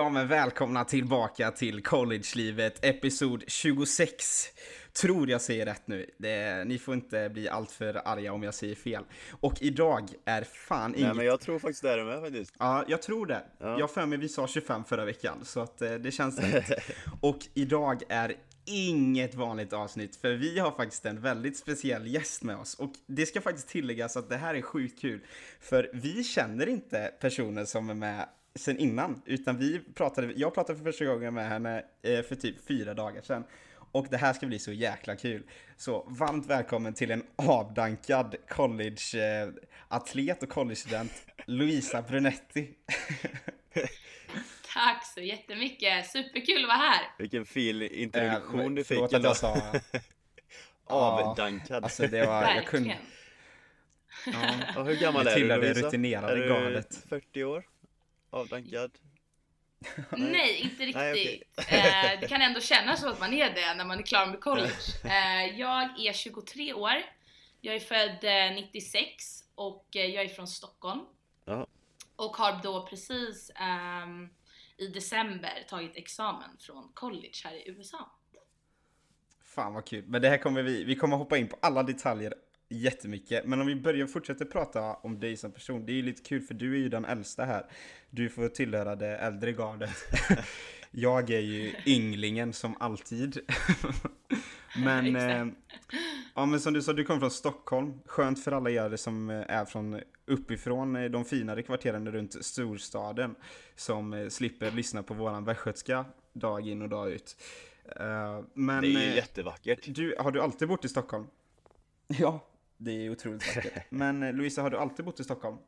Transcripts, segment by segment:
Ja, men välkomna tillbaka till College-livet, episod 26. Tror jag säger rätt nu. Det, ni får inte bli alltför arga om jag säger fel. Och idag är fan inget... Nej men jag tror faktiskt det är det med faktiskt. Ja, jag tror det. Ja. Jag för mig vi sa 25 förra veckan, så att eh, det känns rätt. Och idag är inget vanligt avsnitt, för vi har faktiskt en väldigt speciell gäst med oss. Och det ska faktiskt tilläggas att det här är sjukt kul, för vi känner inte personen som är med sen innan, utan vi pratade, jag pratade för första gången med henne eh, för typ fyra dagar sedan. Och det här ska bli så jäkla kul. Så varmt välkommen till en avdankad college-atlet och college-student, Louisa Brunetti. Tack så jättemycket! Superkul att vara här! Vilken fin introduktion du fick Eh, att jag sa... Avdankad. Alltså det var, jag kunde... Ja. Och hur gammal är du rutinerade är du gardet. 40 år? Avdankad? Nej, inte riktigt. Nej, eh, det kan ändå kännas så att man är det när man är klar med college. Eh, jag är 23 år. Jag är född eh, 96 och eh, jag är från Stockholm. Ja. Och har då precis ehm, i december tagit examen från college här i USA. Fan vad kul. Men det här kommer vi, vi kommer hoppa in på alla detaljer jättemycket. Men om vi börjar fortsätta prata om dig som person. Det är ju lite kul för du är ju den äldsta här. Du får tillhöra det äldre gardet. Jag är ju ynglingen som alltid. Men, eh, ja, men som du sa, du kommer från Stockholm. Skönt för alla er som eh, är från uppifrån eh, de finare kvarteren runt storstaden. Som eh, slipper lyssna på våran västgötska dag in och dag ut. Men, Det är ju jättevackert. du, har du alltid bott i Stockholm? Ja, det är otroligt vackert. Men eh, Louisa, har du alltid bott i Stockholm?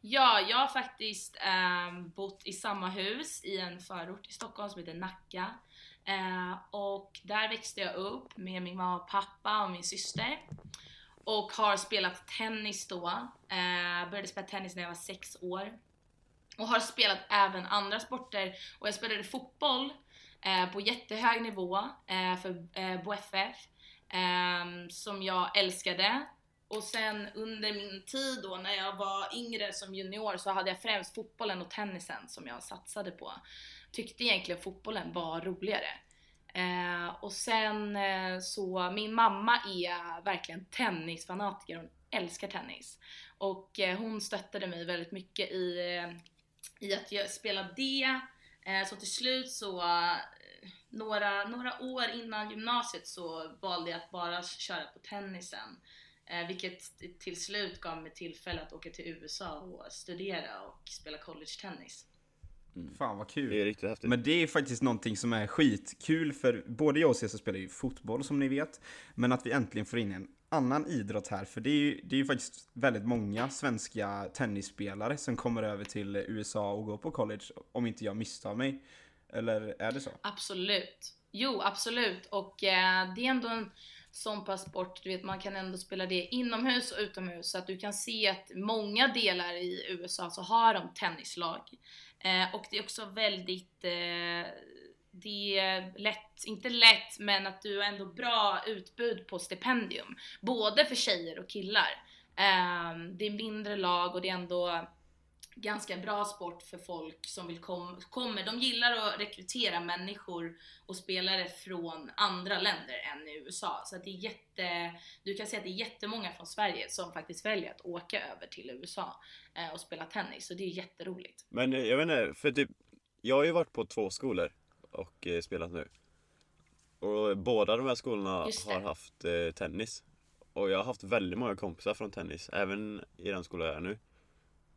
Ja, jag har faktiskt ehm, bott i samma hus i en förort i Stockholm som heter Nacka. Eh, och där växte jag upp med min mamma och pappa och min syster. Och har spelat tennis då. Eh, började spela tennis när jag var sex år. Och har spelat även andra sporter. Och jag spelade fotboll eh, på jättehög nivå eh, för eh, BoFF. Eh, som jag älskade. Och sen under min tid då när jag var yngre som junior så hade jag främst fotbollen och tennisen som jag satsade på. Tyckte egentligen fotbollen var roligare. Eh, och sen eh, så, min mamma är verkligen tennisfanatiker, hon älskar tennis. Och eh, hon stöttade mig väldigt mycket i, eh, i att jag spela det. Eh, så till slut så, några, några år innan gymnasiet så valde jag att bara köra på tennisen. Eh, vilket till slut gav mig tillfälle att åka till USA och studera och spela college-tennis. Fan vad kul. Det är riktigt häftigt. Men det är faktiskt någonting som är skitkul för både jag och Cesar spelar ju fotboll som ni vet. Men att vi äntligen får in en annan idrott här. För det är ju, det är ju faktiskt väldigt många svenska tennisspelare som kommer över till USA och går på college. Om inte jag misstar mig. Eller är det så? Absolut. Jo, absolut. Och eh, det är ändå en sån pass sport, du vet man kan ändå spela det inomhus och utomhus så att du kan se att många delar i USA så har de tennislag. Eh, och det är också väldigt, eh, det är lätt, inte lätt, men att du har ändå bra utbud på stipendium. Både för tjejer och killar. Eh, det är mindre lag och det är ändå ganska bra sport för folk som vill kom, kommer. De gillar att rekrytera människor och spelare från andra länder än i USA. Så att det är jätte, du kan se att det är jättemånga från Sverige som faktiskt väljer att åka över till USA eh, och spela tennis. Så det är jätteroligt. Men eh, jag vet inte, för typ Jag har ju varit på två skolor och eh, spelat nu. Och båda de här skolorna har haft tennis. Och jag har haft väldigt många kompisar från tennis, även i den skola jag är nu.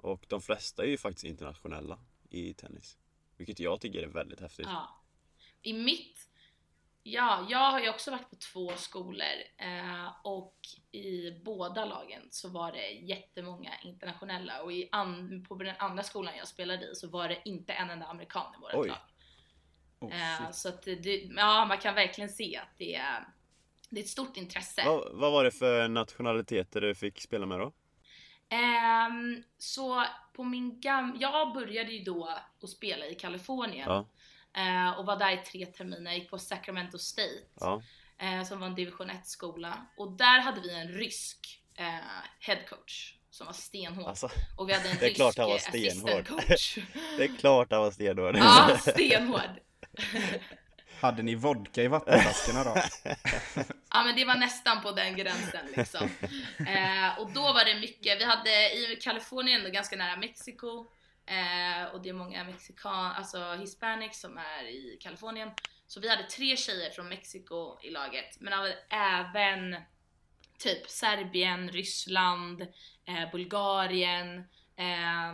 Och de flesta är ju faktiskt internationella i tennis. Vilket jag tycker är väldigt häftigt. Ja. I mitt, ja, jag har ju också varit på två skolor eh, och i båda lagen så var det jättemånga internationella och i an, på den andra skolan jag spelade i så var det inte en enda amerikan i vårt Oj. lag. Oh, Eh, så att det, ja, man kan verkligen se att det är, det är ett stort intresse. Vad, vad var det för nationaliteter du fick spela med då? Ehm, så på min gam... Jag började ju då att spela i Kalifornien Ja, eh, och var där i tre terminer. Jag gick på Sacramento State ja, eh, som var en division 1 skola och där hade vi en rysk eh, headcoach som var stenhård. Alltså, och vi hade en det rysk klart han var stenhård. det är klart han var stenhård. ja, stenhård. Hade ni vodka i vattenflaskorna då? Ja men det var nästan på den gränsen liksom. Eh, och då var det mycket, vi hade i Kalifornien ganska nära Mexiko. Eh, och det är många mexikan, alltså hispanics som är i Kalifornien. Så vi hade tre tjejer från Mexiko i laget. Men även typ Serbien, Ryssland, eh, Bulgarien, eh,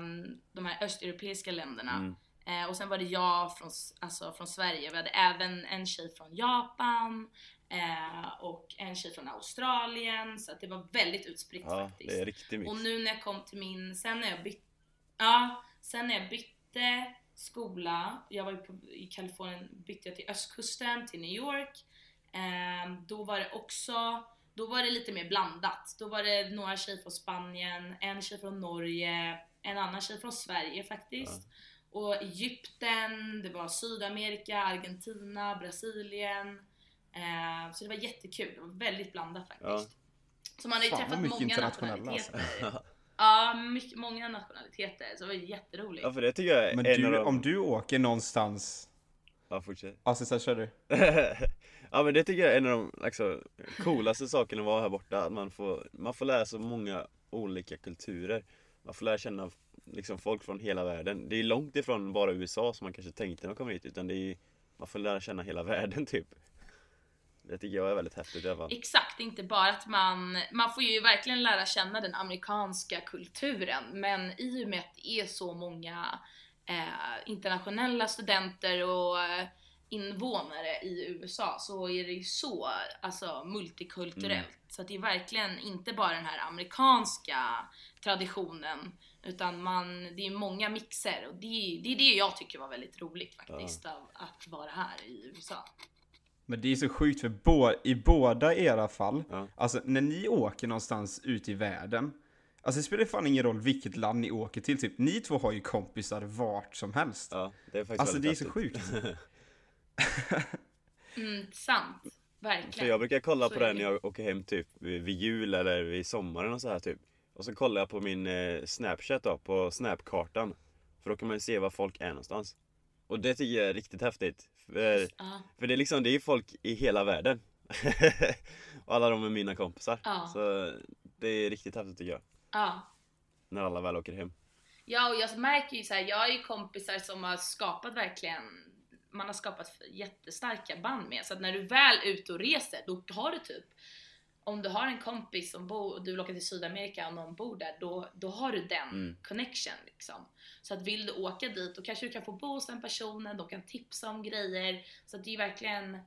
de här östeuropeiska länderna. Mm. Eh, och sen var det jag från, alltså, från Sverige. Vi hade även en tjej från Japan eh, och en tjej från Australien. Så det var väldigt utspritt Ja, faktiskt. det är riktigt mix. Och nu när jag kom till min, sen när jag bytte, ja, sen när jag bytte skola, jag var ju på, i Kalifornien, bytte jag till östkusten, till New York. Eh, då var det också, då var det lite mer blandat. Då var det några tjejer från Spanien, en tjej från Norge, en annan tjej från Sverige faktiskt. Och Egypten, det var Sydamerika, Argentina, Brasilien. Eh, så det var jättekul, det var väldigt blandat faktiskt. Så man har ju Fan, träffat många internationella, alltså. nationaliteter. Ja, mycket, många nationaliteter, så det var jätteroligt. Ja för det tycker jag är Men en av du, de... om du åker någonstans... Ja fortsätt. Alltså kör du. ja men det tycker jag är en av de liksom, coolaste sakerna att vara här borta. Att man får, man får lära sig många olika kulturer. Man får lära känna liksom, folk från hela världen. Det är långt ifrån bara USA som man kanske tänkte när man kom hit. Utan det är, man får lära känna hela världen typ. Det tycker jag är väldigt häftigt i alla fall. Exakt, inte bara att man, man får ju verkligen lära känna den amerikanska kulturen men i och med att det är så många eh, internationella studenter och eh, invånare i USA så är det ju så alltså, multikulturellt. Mm. Så det är verkligen inte bara den här amerikanska traditionen utan man, det är många mixer och det, det är det jag tycker var väldigt roligt faktiskt av att vara här i USA. Men det är så sjukt för bå- i båda era fall, Ja. alltså när ni åker någonstans ut i världen, alltså det spelar fan ingen roll vilket land ni åker till, typ ni två har ju kompisar vart som helst. Ja, det är faktiskt Alltså det är så häftigt. sjukt. Mm, sant. Verkligen. För jag brukar kolla Så på det när jag åker hem typ vid vid jul eller vid sommaren och så här typ. Och så kollar jag på min eh, snapchat då, på snapkartan. För då kan man ju se var folk är någonstans. Och det tycker jag är riktigt häftigt. För, Ja. för det är liksom, det är folk i hela världen. och alla de är mina kompisar. Ja. Så det är riktigt häftigt tycker jag. Ja. När alla väl åker hem. Ja, och jag märker ju så här, jag har ju kompisar som har skapat verkligen, man har skapat jättestarka band med. Så att när du väl är ute och reser, då har du typ, om du har en kompis som bor, och du vill åka till Sydamerika och någon bor där, då, då har du den Mm. connection liksom. Så att vill du åka dit, då kanske du kan få bo hos den personen, de kan tipsa om grejer. Så att det är verkligen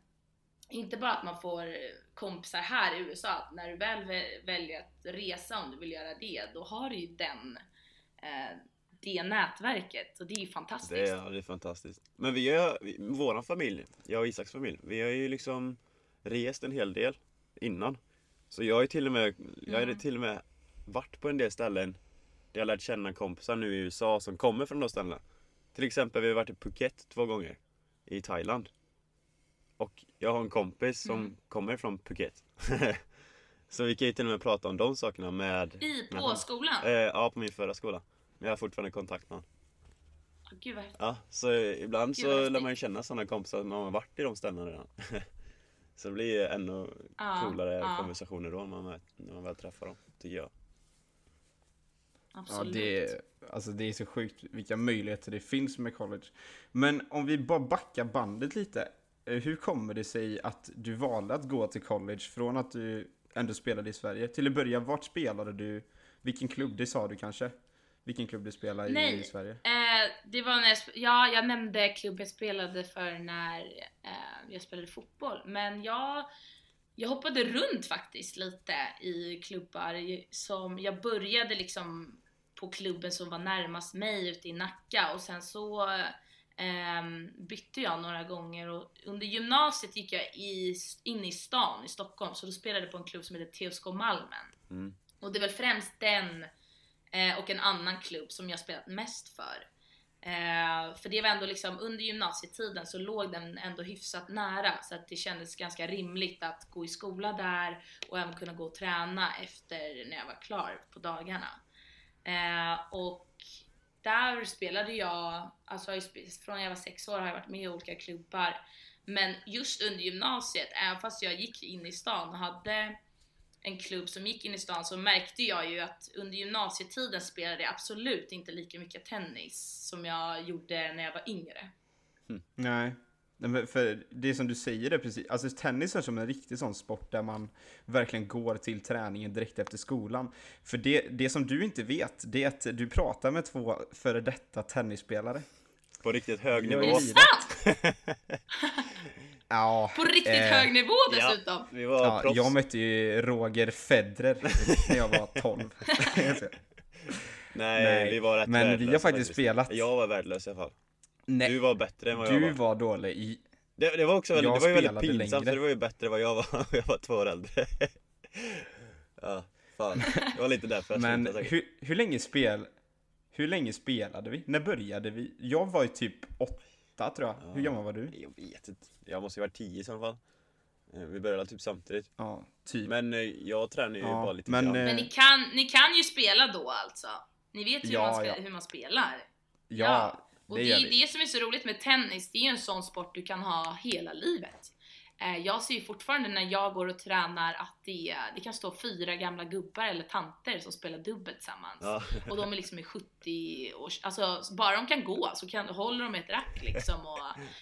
inte bara att man får kompisar här i USA, att när du väl vä- väljer att resa om du vill göra det, då har du ju den, eh, det nätverket och det är ju fantastiskt. Det är, det är fantastiskt. Men vi har, våran familj, jag och Isaks familj, vi har ju liksom rest en hel del innan. Så jag ju till och med, jag ju Mm. till och med varit på en del ställen där jag lärt känna kompisar nu i USA som kommer från de ställena. Till exempel vi har varit i Phuket två gånger i Thailand. Och jag har en kompis som Mm. kommer från Phuket. Så vi kan ju till och med prata om de sakerna med I, med på han. skolan? Eh, ja, på min förra skola. Men jag har fortfarande kontakt med honom. Åh, Gud vad häftigt. Ja, så ibland Gud, så lär man ju känna sådana kompisar man har varit i de ställena redan. så det blir ju ännu Ja, coolare ja. konversationer då när man, när man väl träffar dem, tycker jag. Ja, Absolut. det är, alltså det är så sjukt vilka möjligheter det finns med college. Men om vi bara backar bandet lite. eh, Hur kommer det sig att du valde att gå till college från att du ändå spelade i Sverige? Till att börja, vart spelade du? Vilken klubb, det sa du kanske? Vilken klubb du spelade i, Nej. i Sverige? Eh, det var när jag, ja, jag nämnde klubb jag spelade för när eh, jag spelade fotboll. Men jag, jag hoppade runt faktiskt lite i klubbar som jag började liksom på klubben som var närmast mig ute i Nacka och sen så ehm, bytte jag några gånger och under gymnasiet gick jag i, in i stan i Stockholm så då spelade jag på en klubb som heter TSK Malmen. Mm. Och det är väl främst den eh, och en annan klubb som jag spelat mest för. Eh, för det var ändå liksom under gymnasietiden så låg den ändå hyfsat nära så att det kändes ganska rimligt att gå i skola där och även kunna gå och träna efter när jag var klar på dagarna. Eh, och där spelade jag, alltså från jag var sex år har jag varit med i olika klubbar. Men just under gymnasiet, även fast jag gick in i stan och hade en klubb som gick in i stan så märkte jag ju att under gymnasietiden spelade jag absolut inte lika mycket tennis som jag gjorde när jag var yngre. Nej. Nej, men För det som du säger är precis, alltså tennis är som en riktig sån sport där man verkligen går till träningen direkt efter skolan. För det, det som du inte vet, det är att du pratar med två före detta tennisspelare. På riktigt hög nivå. Är det sant? Ja. På riktigt eh, hög nivå Ja, dessutom! vi var Ja, proffs. jag mötte ju Roger Federer när jag var 12. Nej, Nej, vi var rätt men vi har värdelösa faktiskt spelat. Jag var värdelös i alla fall. Nej, Du var bättre än vad jag du var. var dålig i... Det, det var också väldigt, Jag det var ju väldigt pinsamt för det var ju bättre vad jag var, jag var två år äldre. ja, fan. Det var lite därför jag Men slutade hur, hur länge spel... Hur länge spelade vi? När började vi? Jag var ju typ åtta tror jag. Hur Ja. gammal var du? Jag vet inte. Jag måste ju varit tio i så fall. Eh, Vi började typ samtidigt. Ja, typ. Men eh, jag tränar ju Ja, bara lite men, grann. eh, Men ni kan, ni kan ju spela då alltså? Ni vet ju hur, Ja, man, spel, ja. hur man spelar? ja, Och det det, är vi. det som är så roligt med tennis, det är ju en sån sport du kan ha hela livet. Eh, Jag ser ju fortfarande när jag går och tränar att det, det kan stå fyra gamla gubbar eller tanter som spelar dubbel tillsammans. Ja. Och de är liksom i 70 års, alltså bara de kan gå så kan, håller de ett rack liksom och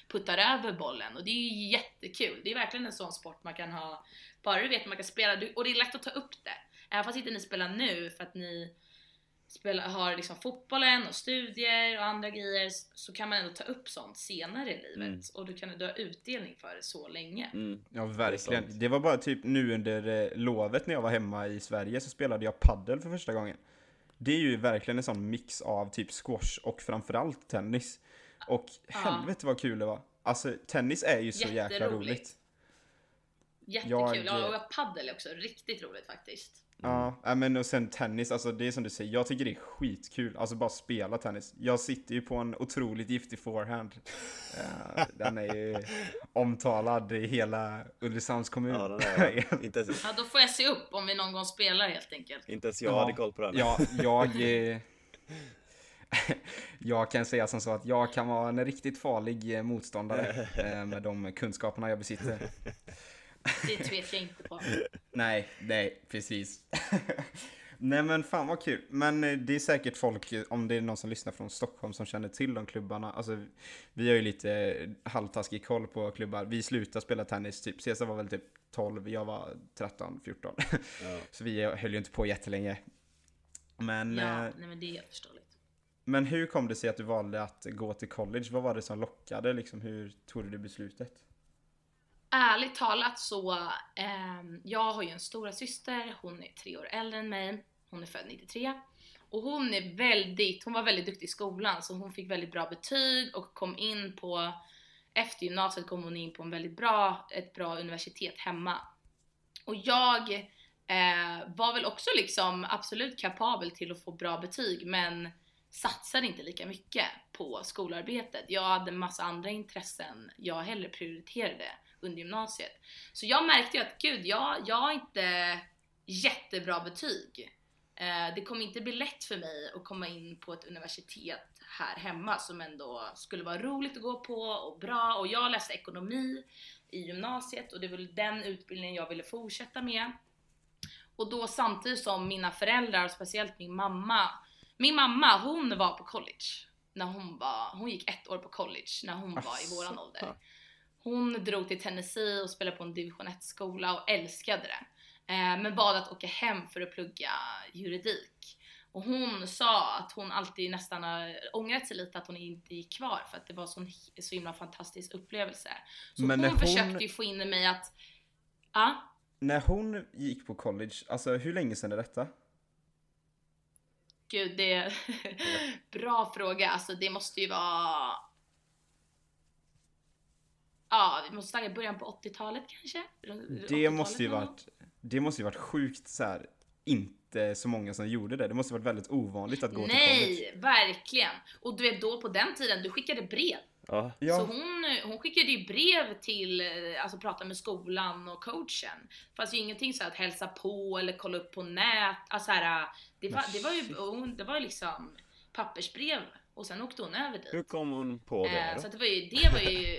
puttar över bollen och det är ju jättekul. Det är verkligen en sån sport man kan ha, bara du vet man kan spela, och det är lätt att ta upp det. Även fast inte ni spelar nu för att ni spelar, har liksom fotbollen och studier och andra grejer så kan man ändå ta upp sånt senare i livet Mm. och du kan du ha utdelning för det så länge. Mm. Ja, Det verkligen. sant. Det var bara typ nu under eh, lovet när jag var hemma i Sverige så spelade jag paddel för första gången. Det är ju verkligen en sån mix av typ squash och framförallt tennis. Och Ja. helvete vad kul det var. Alltså tennis är ju så jäkla roligt. Jättekul! Jag- Ja, och paddel är också riktigt roligt faktiskt. Ja, ja, men och sen tennis, alltså det är som du säger, jag tycker det är skitkul. Alltså bara spela tennis. Jag sitter ju på en otroligt giftig forehand. Eh, den är ju omtalad i hela Ulricehamns kommun. Ja, den är, inte, ens, Ja, då får jag se upp om vi någon gång spelar helt enkelt. inte ens jag Ja. hade koll på den. Ja, jag... eh, jag kan säga som så att jag kan vara en riktigt farlig motståndare eh, med de kunskaperna jag besitter. Det tvekar jag inte på. Nej, nej, precis. nej men fan vad kul. Men eh, det är säkert folk, eh, om det är någon som lyssnar från Stockholm som känner till de klubbarna. Alltså, vi har ju lite eh, halvtaskig koll på klubbar. Vi slutade spela tennis, typ. Cesar var väl typ 12, jag var 13, 14. Ja. Så vi höll ju inte på jättelänge. Men, Ja, eh, nej men det är helt förståeligt. men hur kom det sig att du valde att gå till college? Vad var det som lockade? Liksom, hur tog du beslutet? Ärligt talat så, eh, jag har ju en stora syster, hon är tre år äldre än mig, hon är född 93 och hon är väldigt, hon var väldigt duktig i skolan så hon fick väldigt bra betyg och kom in på, efter gymnasiet kom hon in på en väldigt bra, ett bra universitet hemma. Och jag eh, var väl också liksom absolut kapabel till att få bra betyg men satsade inte lika mycket på skolarbetet. Jag hade massa andra intressen jag hellre prioriterade under gymnasiet. Så jag märkte ju att gud, jag, jag har inte jättebra betyg. Eh, det kommer inte bli lätt för mig att komma in på ett universitet här hemma som ändå skulle vara roligt att gå på och bra. Och jag läste ekonomi i gymnasiet och det var den utbildningen jag ville fortsätta med. Och då samtidigt som mina föräldrar, och speciellt min mamma, min mamma hon var på college när hon var, hon gick ett år på college när hon var i våran ålder. Hon drog till Tennessee och spelade på en division 1 skola och älskade det. Eh, men valde att åka hem för att plugga juridik. Och hon sa att hon alltid nästan har ångrat sig lite att hon inte gick kvar för att det var så, en, så himla fantastisk upplevelse. Så Men hon, hon- försökte ju få in i mig att, ja, När hon gick på college, alltså hur länge sedan är detta? gud det är bra fråga. Alltså det måste ju vara Ja, vi måste snacka början på 80-talet kanske? Det 80-talet måste ju varit, det måste ju varit sjukt så här. inte så många som gjorde det. Det måste varit väldigt ovanligt att gå till college. Nej, verkligen! Och du vet då på den tiden, du skickade brev. Ja. Så hon, hon skickade ju brev till, eh, alltså prata med skolan och coachen. Fast ju ingenting så att hälsa på eller kolla upp på nät. Alltså här, det, var, det var ju hon- det var ju liksom pappersbrev och sen åkte hon över dit. Hur kom hon på det Eh, då? så att det var ju, det var ju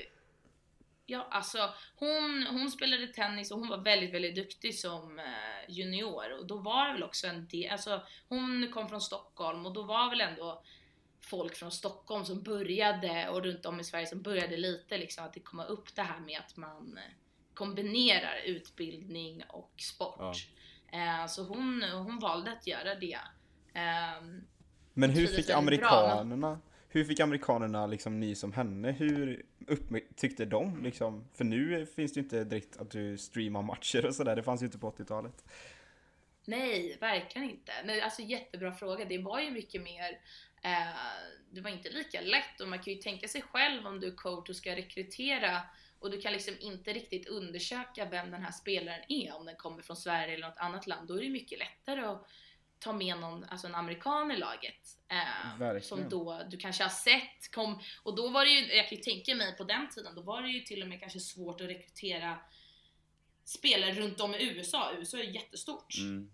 Ja, alltså hon, hon spelade tennis och hon var väldigt, väldigt duktig som eh, junior och då var det väl också en del, alltså hon kom från Stockholm och då var väl ändå folk från Stockholm som började och runt om i Sverige som började lite liksom att det komma upp det här med att man eh, kombinerar utbildning och sport. Eh, så hon, hon valde att göra det. Ehm, Men hur fick väldigt bra, amerikanerna, hur fick amerikanerna liksom nys om henne? Hur upptyckte de liksom? För nu finns det ju inte direkt att du streamar matcher och sådär, det fanns ju inte på 80-talet. Nej, verkligen inte. Nej, alltså jättebra fråga. Det var ju mycket mer, eh, det var inte lika lätt och man kan ju tänka sig själv om du är coach och ska rekrytera och du kan liksom inte riktigt undersöka vem den här spelaren är, om den kommer från Sverige eller något annat land. Då är det mycket lättare att ta med någon, alltså en amerikan i laget. Eh, som då du kanske har sett, kom, och då var det ju, jag kan ju tänka mig på den tiden, då var det ju till och med kanske svårt att rekrytera spelare runt om i USA. USA är jättestort. Mm.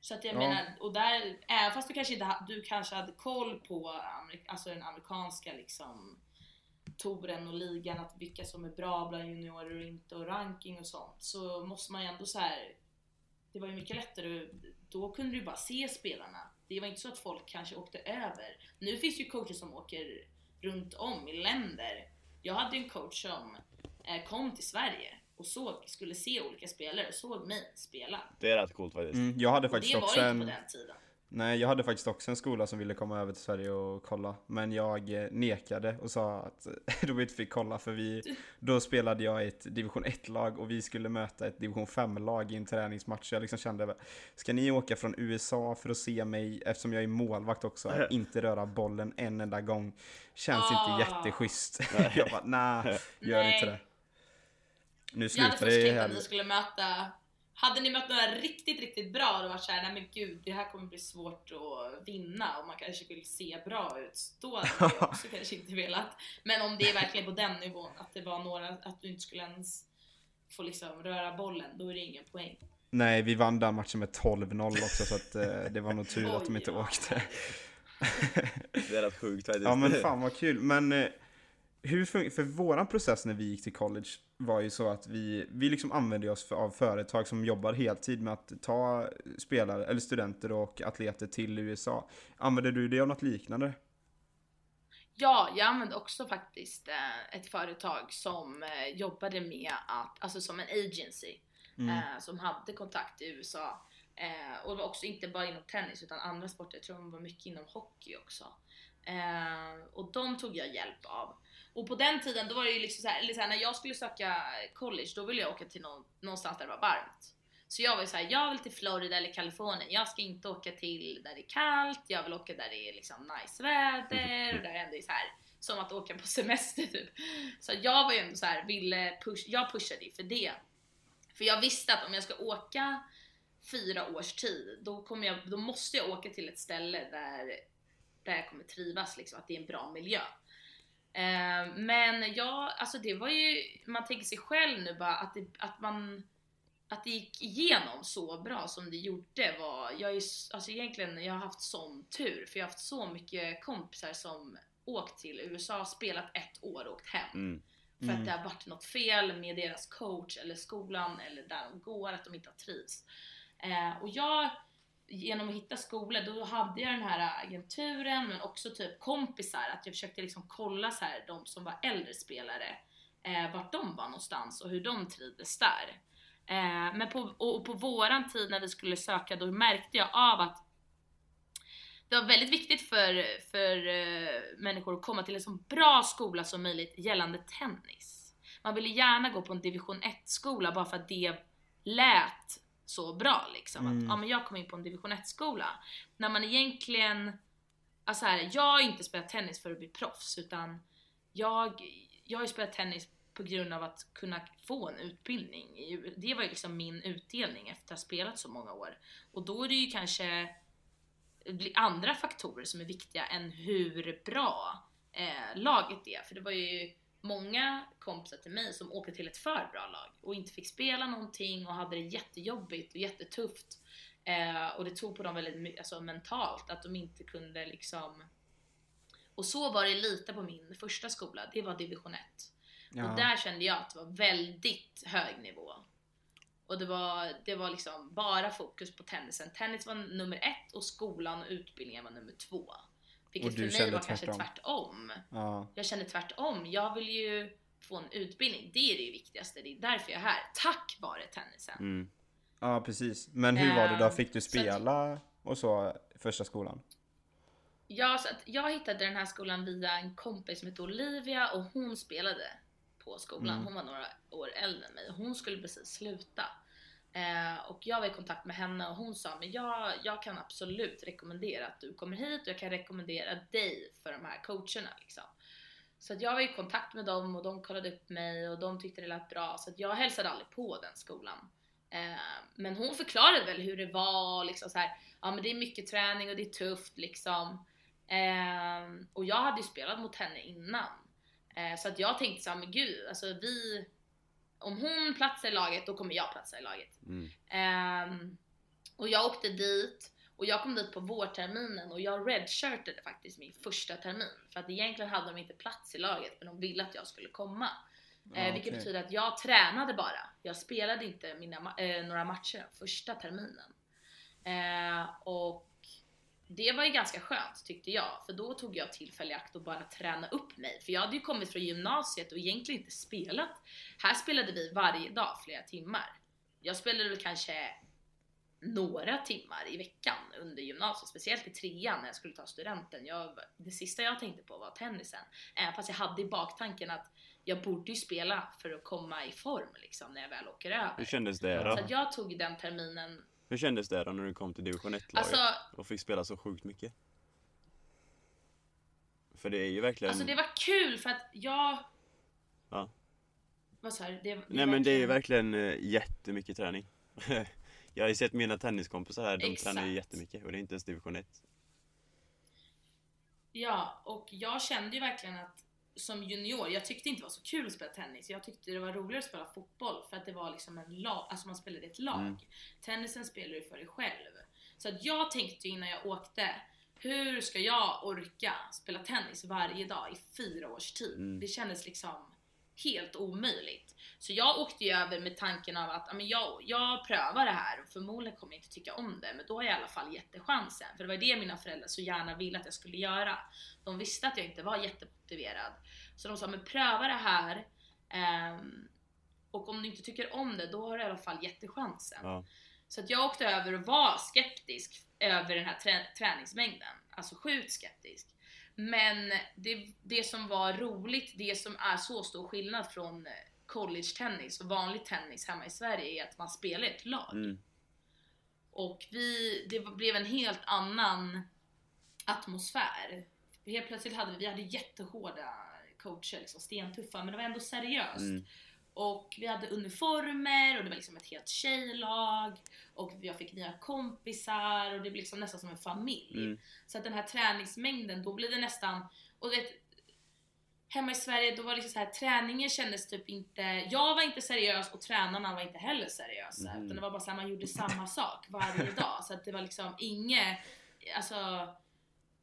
Så att jag Ja. menar, och där, även fast du kanske inte du kanske hade koll på alltså den amerikanska liksom touren och ligan, att vilka som är bra bland juniorer och inte och ranking och sånt, så måste man ju ändå så här. Det var ju mycket lättare, då kunde du bara se spelarna. Det var inte så att folk kanske åkte över. Nu finns ju coacher som åker runt om i länder. Jag hade en coach som eh, kom till Sverige och såg, skulle se olika spelare och såg mig spela. Det är rätt coolt faktiskt. Mm, jag hade Och faktiskt det var också ju inte på en, den tiden. Nej jag hade faktiskt också en skola som ville komma över till Sverige och kolla. Men jag eh, nekade och sa att de inte fick kolla för vi, då spelade jag i ett division 1-lag och vi skulle möta ett division 5-lag i en träningsmatch. Jag liksom kände, ska ni åka från USA för att se mig, eftersom jag är målvakt också, att inte röra bollen en enda gång? Känns Ah. inte jätteschysst. jag bara, nej, gör inte det. Nu Jag hade slutar först det tänkt att här. ni skulle möta hade ni mött några riktigt, riktigt bra och det var såhär, nej men gud, det här kommer bli svårt att vinna och man kanske vill se bra ut. Då hade jag också kanske inte velat. Men om det är verkligen på den nivån, att det var några, att du inte skulle ens få liksom röra bollen, då är det ingen poäng. Nej, vi vann den matchen med 12-0 också så att eh, det var nog tur att de inte åkte. Det är rätt sjukt faktiskt. Ja men fan vad kul. Men eh, hur för våran process när vi gick till college var ju så att vi, vi liksom använde oss av företag som jobbar heltid med att ta spelare, eller studenter och atleter till USA. Använde du det av något liknande? Ja, jag använde också faktiskt eh, ett företag som eh, jobbade med att, alltså som en agency, Mm. eh, som hade kontakt i USA. Och det var också inte bara inom tennis utan andra sporter, jag tror de var mycket inom hockey också. Och de tog jag hjälp av. Och på den tiden, då var det ju liksom så här, eller så här, när jag skulle söka college, då ville jag åka till någon, någonstans där det var varmt. Så jag var ju såhär, jag vill till Florida eller Kalifornien. Jag ska inte åka till där det är kallt, jag vill åka där det är liksom nice väder och där det ändå är så här som att åka på semester typ. Så jag var ju ändå så här, ville push, jag pushade ju för det. För jag visste att om jag ska åka fyra års tid, då, kommer jag, då måste jag åka till ett ställe där, där jag kommer trivas, liksom, att det är en bra miljö. Eh, men ja, alltså det var ju, man tänker sig själv nu bara att, det, att man att det gick igenom så bra som det gjorde var, jag är alltså egentligen, jag har haft sån tur för jag har haft så mycket kompisar som åkt till USA, spelat ett år och åkt hem. Mm. För Mm. att det har varit något fel med deras coach eller skolan eller där de går, att de inte har trivts. Eh, och jag, genom att hitta skolor, då hade jag den här agenturen men också typ kompisar, att jag försökte liksom kolla så här, de som var äldre spelare, eh, vart de var någonstans och hur de trivdes där. Eh, men på, och, och på våran tid när vi skulle söka, då märkte jag av att det var väldigt viktigt för, för eh, människor att komma till en så bra skola som möjligt gällande tennis. Man ville gärna gå på en division 1-skola bara för att det lät så bra liksom. Mm. Att ja, men jag kom in på en division 1-skola. När man egentligen, alltså här, jag har inte spelat tennis för att bli proffs utan jag, jag har ju spelat tennis på grund av att kunna få en utbildning. Det var ju liksom min utdelning efter att ha spelat så många år. Och då är det ju kanske andra faktorer som är viktiga än hur bra eh, laget det. För det var ju många kompisar till mig som åkte till ett för bra lag och inte fick spela någonting och hade det jättejobbigt och jättetufft. Eh, och det tog på dem väldigt mycket, alltså mentalt, att de inte kunde liksom och så var det lite på min första skola, det var division 1. Ja. Och där kände jag att det var väldigt hög nivå. Och det var, det var liksom bara fokus på tennisen. Tennis var nummer ett och skolan och utbildningen var nummer två. Vilket för mig kände var kanske tvärtom. tvärtom. Ja. Jag kände tvärtom. Jag vill ju få en utbildning. Det är det viktigaste. Det är därför jag är här. Tack vare tennisen. Mm. ja, precis. Men hur var det då? Ehm, Fick du så att- spela och så första skolan? Ja, så att jag hittade den här skolan via en kompis som hette Olivia och hon spelade på skolan. Mm. Hon var några år äldre än mig och hon skulle precis sluta. Eh, och jag var i kontakt med henne och hon sa men jag, jag kan absolut rekommendera att du kommer hit och jag kan rekommendera dig för de här coacherna. Liksom. Så att jag var i kontakt med dem och de kollade upp mig och de tyckte det lät bra så att jag hälsade aldrig på den skolan. Eh, men hon förklarade väl hur det var liksom så här, ja men det är mycket träning och det är tufft liksom. Eh, och jag hade ju spelat mot henne innan. Eh, så att jag tänkte såhär, men gud, alltså vi... Om hon platsar i laget, då kommer jag platsa i laget. Mm. Ehm, och jag åkte dit och jag kom dit på vårterminen och jag redshirtade faktiskt min första termin. För att egentligen hade de inte plats i laget men de ville att jag skulle komma. Ja, Eh, vilket betyder att jag tränade bara. Jag spelade inte mina, eh, några matcher första terminen. Eh, och det var ju ganska skönt tyckte jag, för då tog jag tillfälle i akt och bara träna upp mig. För jag hade ju kommit från gymnasiet och egentligen inte spelat. Här spelade vi varje dag flera timmar. Jag spelade väl kanske några timmar i veckan under gymnasiet, speciellt i trean när jag skulle ta studenten. Jag, det sista jag tänkte på var tennisen. Även fast jag hade i baktanken att jag borde ju spela för att komma i form liksom när jag väl åker Hur över. kändes det Så då? att jag tog den terminen, Hur kändes det då när du kom till division 1-laget alltså, och fick spela så sjukt mycket? För det är ju verkligen... alltså det var kul för att jag... Ja. Vad sa du? Det, det Nej men det är ju verkligen eh, jättemycket träning. jag har ju sett mina tenniskompisar här, de tränar ju Exakt. jättemycket och det är inte ens division 1. Ja, och jag kände ju verkligen att som junior, jag tyckte inte det var så kul att spela tennis. Jag tyckte det var roligare att spela fotboll för att det var liksom en lag, alltså man spelade ett lag. Mm. Tennisen spelar du för dig själv. Så att jag tänkte innan jag åkte, hur ska jag orka spela tennis varje dag i fyra års tid? Mm. Det kändes liksom helt omöjligt. Så jag åkte ju över med tanken av att men jag, jag prövar det här och förmodligen kommer jag inte tycka om det men då har jag i alla fall gett det chansen. För det var det mina föräldrar så gärna ville att jag skulle göra. De visste att jag inte var jättemotiverad. Så de sa men pröva det här ehm, och om du inte tycker om det då har du i alla fall gett det chansen. Ja. Så att jag åkte över och var skeptisk över den här trä- träningsmängden. Alltså sjukt skeptisk. Men det, det som var roligt, det som är så stor skillnad från college-tennis och vanlig tennis hemma i Sverige är att man spelar ett lag. Mm. Och vi, det blev en helt annan atmosfär. Helt plötsligt hade vi, vi hade jättehårda coacher, liksom stentuffa, men det var ändå seriöst. Mm. Och vi hade uniformer och det var liksom ett helt tjejlag och jag fick nya kompisar och det blev liksom nästan som en familj. Mm. Så att den här träningsmängden, då blev det nästan, och vet, hemma i Sverige då var det liksom så här, träningen kändes typ inte, jag var inte seriös och tränarna var inte heller seriösa. Mhm. Utan det var bara så här, man gjorde samma sak varje dag. Så att det var liksom inget, alltså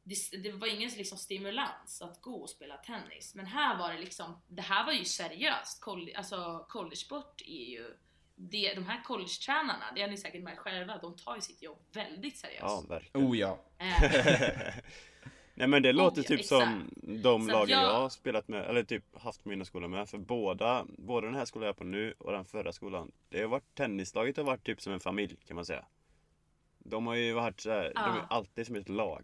det, det var ingen liksom stimulans att gå och spela tennis. Men här var det liksom, det här var ju seriöst. Coll, alltså collegesport är ju, det, de här collegetränarna, det har ni säkert märkt själva, de tar ju sitt jobb väldigt seriöst. Ja, verkligen. Oh ja. Eh, Nej men det låter ja, typ som de Så att lagen jag- jag har spelat med, eller typ haft på mina skolor med. För båda, både den här skolan jag är på nu och den förra skolan. Det har varit, tennislaget har varit typ som en familj kan man säga. De har ju varit så här, de är Ja. alltid som ett lag.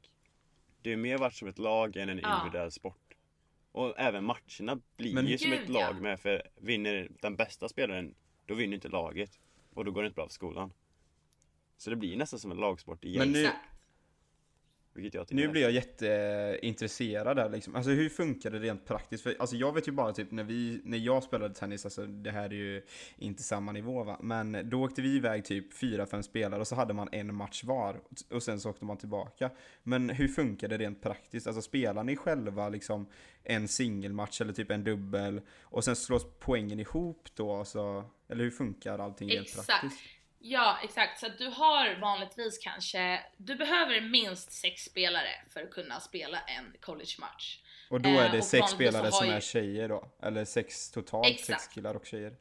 Det ju mer varit som ett lag än en Ja. individuell sport. Och även matcherna blir Men- ju som Gud, ett lag ja. med, för vinner den bästa spelaren, då vinner inte laget. Och då går det inte bra för skolan. Så det blir nästan som en lagsport igen. Men nu- exakt. Vilket jag tycker Nu blir jag jätteintresserad där liksom. Alltså hur funkar det rent praktiskt? För alltså jag vet ju bara typ när vi, när jag spelade tennis, alltså det här är ju inte samma nivå va. Men då åkte vi iväg typ fyra, fem spelare och så hade man en match var. Och sen så åkte man tillbaka. Men hur funkar det rent praktiskt? Alltså spelar ni själva liksom en singelmatch eller typ en dubbel? Och sen slås poängen ihop då? Alltså, eller hur funkar allting rent Exakt. praktiskt? Ja, exakt. Så att du har vanligtvis kanske, du behöver minst sex spelare för att kunna spela en college-match. Och då Eh, är det och sex spelare som ju- är tjejer då? Eller sex totalt, sex Exakt. killar och tjejer?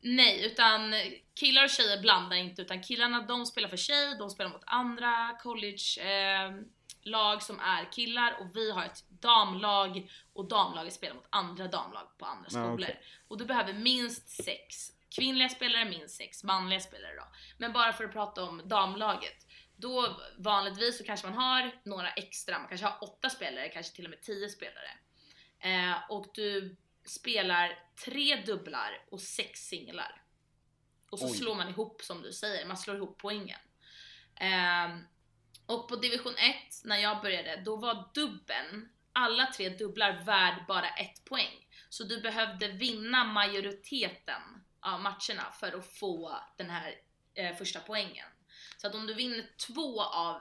Nej, utan killar och tjejer blandar inte utan killarna de spelar för sig, de spelar mot andra college eh, lag som är killar och vi har ett damlag och damlaget spelar mot andra damlag på andra Ja, skolor. okej. Och du behöver minst sex kvinnliga spelare, minst sex manliga spelare då. Men bara för att prata om damlaget. Då vanligtvis så kanske man har några extra, man kanske har åtta spelare, kanske till och med tio spelare. Eh, och du spelar tre dubblar och sex singlar. Och så Oj. slår man ihop som du säger, man slår ihop poängen. Ehm, och på division 1, när jag började, då var dubben, alla tre dubblar värd bara ett poäng. Så du behövde vinna majoriteten av matcherna för att få den här eh, första poängen. Så att om du vinner två av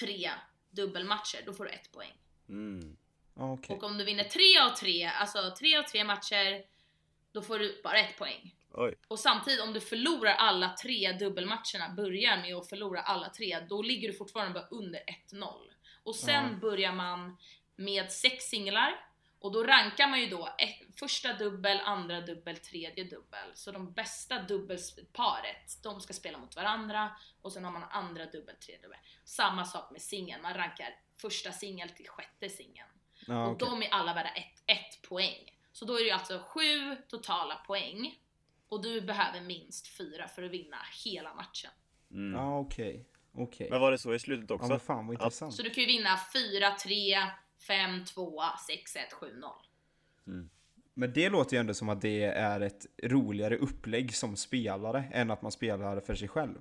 tre dubbelmatcher, då får du ett poäng. Mm. Ja, okej. Och om du vinner tre av tre, alltså tre av tre matcher, då får du bara ett poäng. Oj. Och samtidigt om du förlorar alla tre dubbelmatcherna, börjar med att förlora alla tre, då ligger du fortfarande bara under 1-0. Och sen Ja. börjar man med sex singlar och då rankar man ju då ett, första dubbel, andra dubbel, tredje dubbel. Så de bästa dubbelparet, de ska spela mot varandra och sen har man andra dubbel, tredje dubbel. Samma sak med singeln, man rankar första singel till sjätte singeln. Ja, Och de är alla värda ett, ett poäng. Så då är det ju alltså sju totala poäng. Och du behöver minst fyra för att vinna hela matchen. Mm. Ja, okej. Okej. Men var det så i slutet Ja, också? men fan vad intressant. Så du kan ju vinna 4, 3, 5, 2, 6, 1, 7, 0. Men det låter ju ändå som att det är ett roligare upplägg som spelare än att man spelar för sig själv.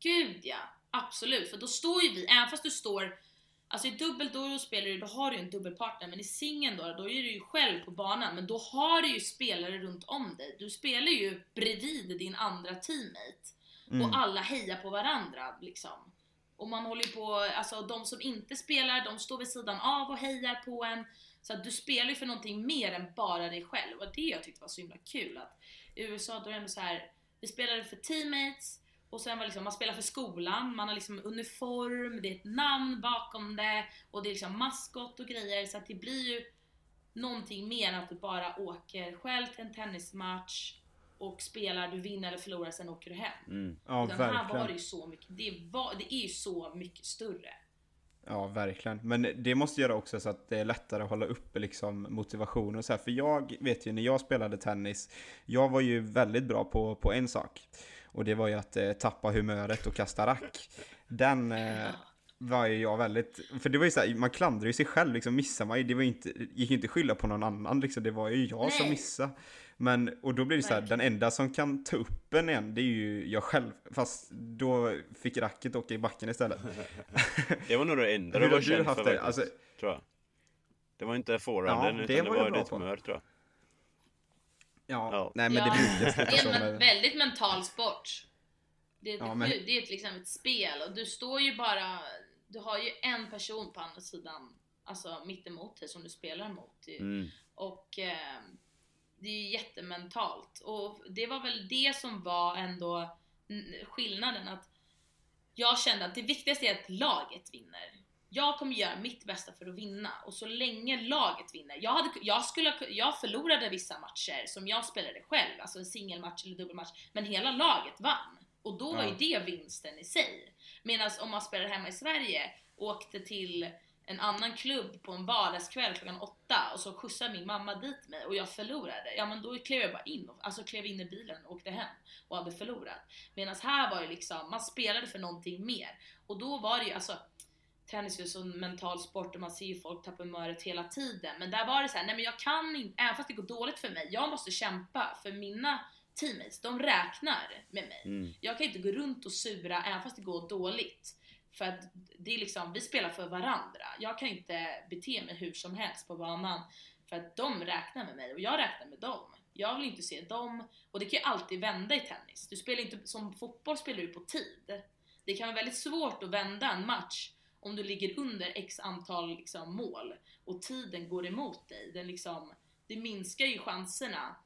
Gud ja, absolut. För då står ju vi, även fast du står Alltså i dubbel då spelar du, då har du ju en dubbelpartner men i singeln då, då är du ju själv på banan men då har du ju spelare runt om dig. Du spelar ju bredvid din andra teammate Mm. och alla hejar på varandra liksom. Och man håller ju på, alltså de som inte spelar, de står vid sidan av och hejar på en. Så att du spelar ju för någonting mer än bara dig själv. Och det jag tyckte var så himla kul att i USA då är det ändå så här, vi spelade för teammates och sen var liksom, man spelar för skolan, man har liksom uniform, det är ett namn bakom det och det är liksom maskot och grejer så att det blir ju någonting mer än att du bara åker själv till en tennismatch och spelar, du vinner eller förlorar, sen åker du hem. Mm. Ja, Utan här var verkligen. det ju så mycket, det, var, det är ju så mycket större. Ja, verkligen. Men det måste göra också så att det är lättare att hålla uppe liksom motivationen och så här. För jag vet ju när jag spelade tennis, jag var ju väldigt bra på, på en sak. Och det var ju att eh, tappa humöret och kasta rack. Den eh, var ju jag väldigt, för det var ju så här, man klandrar ju sig själv liksom, missar man ju, det var ju inte, gick ju inte att skylla på någon annan liksom, det var ju jag som Nej. missade. Men, och då blir det så här, den enda som kan ta upp en igen, det är ju jag själv. Fast då fick racket åka i backen istället. Det var nog det enda du var känd haft för det? Alltså- tror jag. Det var inte forehanden Ja, utan det det var ditt humör tror jag. Ja, Ja. nej men Ja, det brukar sluta Det så. är en väldigt mental sport. Det är, ett Ja, men- det är ett, liksom ett spel och du står ju bara, du har ju en person på andra sidan, alltså mitt emot dig som du spelar mot. Mm. Och eh, det är ju jättementalt. Och det var väl det som var ändå skillnaden. att Jag kände att det viktigaste är att laget vinner. Jag kommer göra mitt bästa för att vinna och så länge laget vinner. Jag, hade, jag, skulle, jag förlorade vissa matcher som jag spelade själv, alltså en singelmatch eller dubbelmatch, men hela laget vann. Och då var ju det vinsten i sig. Medan om man spelar hemma i Sverige och åkte till en annan klubb på en vardagskväll klockan åtta och så skjutsade min mamma dit mig och jag förlorade. Ja men då klev jag bara in, och- alltså klev in i bilen och åkte hem och hade förlorat. Medan här var det liksom, man spelade för någonting mer. Och då var det ju alltså Tennis är ju så en mental sport och man ser ju folk tappa humöret hela tiden. Men där var det så här, nej men jag kan inte, även fast det går dåligt för mig, jag måste kämpa för mina teammates, de räknar med mig. Mm. Jag kan inte gå runt och sura även fast det går dåligt. För att det är liksom, vi spelar för varandra. Jag kan inte bete mig hur som helst på banan för att de räknar med mig och jag räknar med dem. Jag vill inte se dem, och det kan ju alltid vända i tennis. Du spelar inte, som fotboll spelar du på tid. Det kan vara väldigt svårt att vända en match om du ligger under x antal liksom, mål och tiden går emot dig. Den liksom, det minskar ju chanserna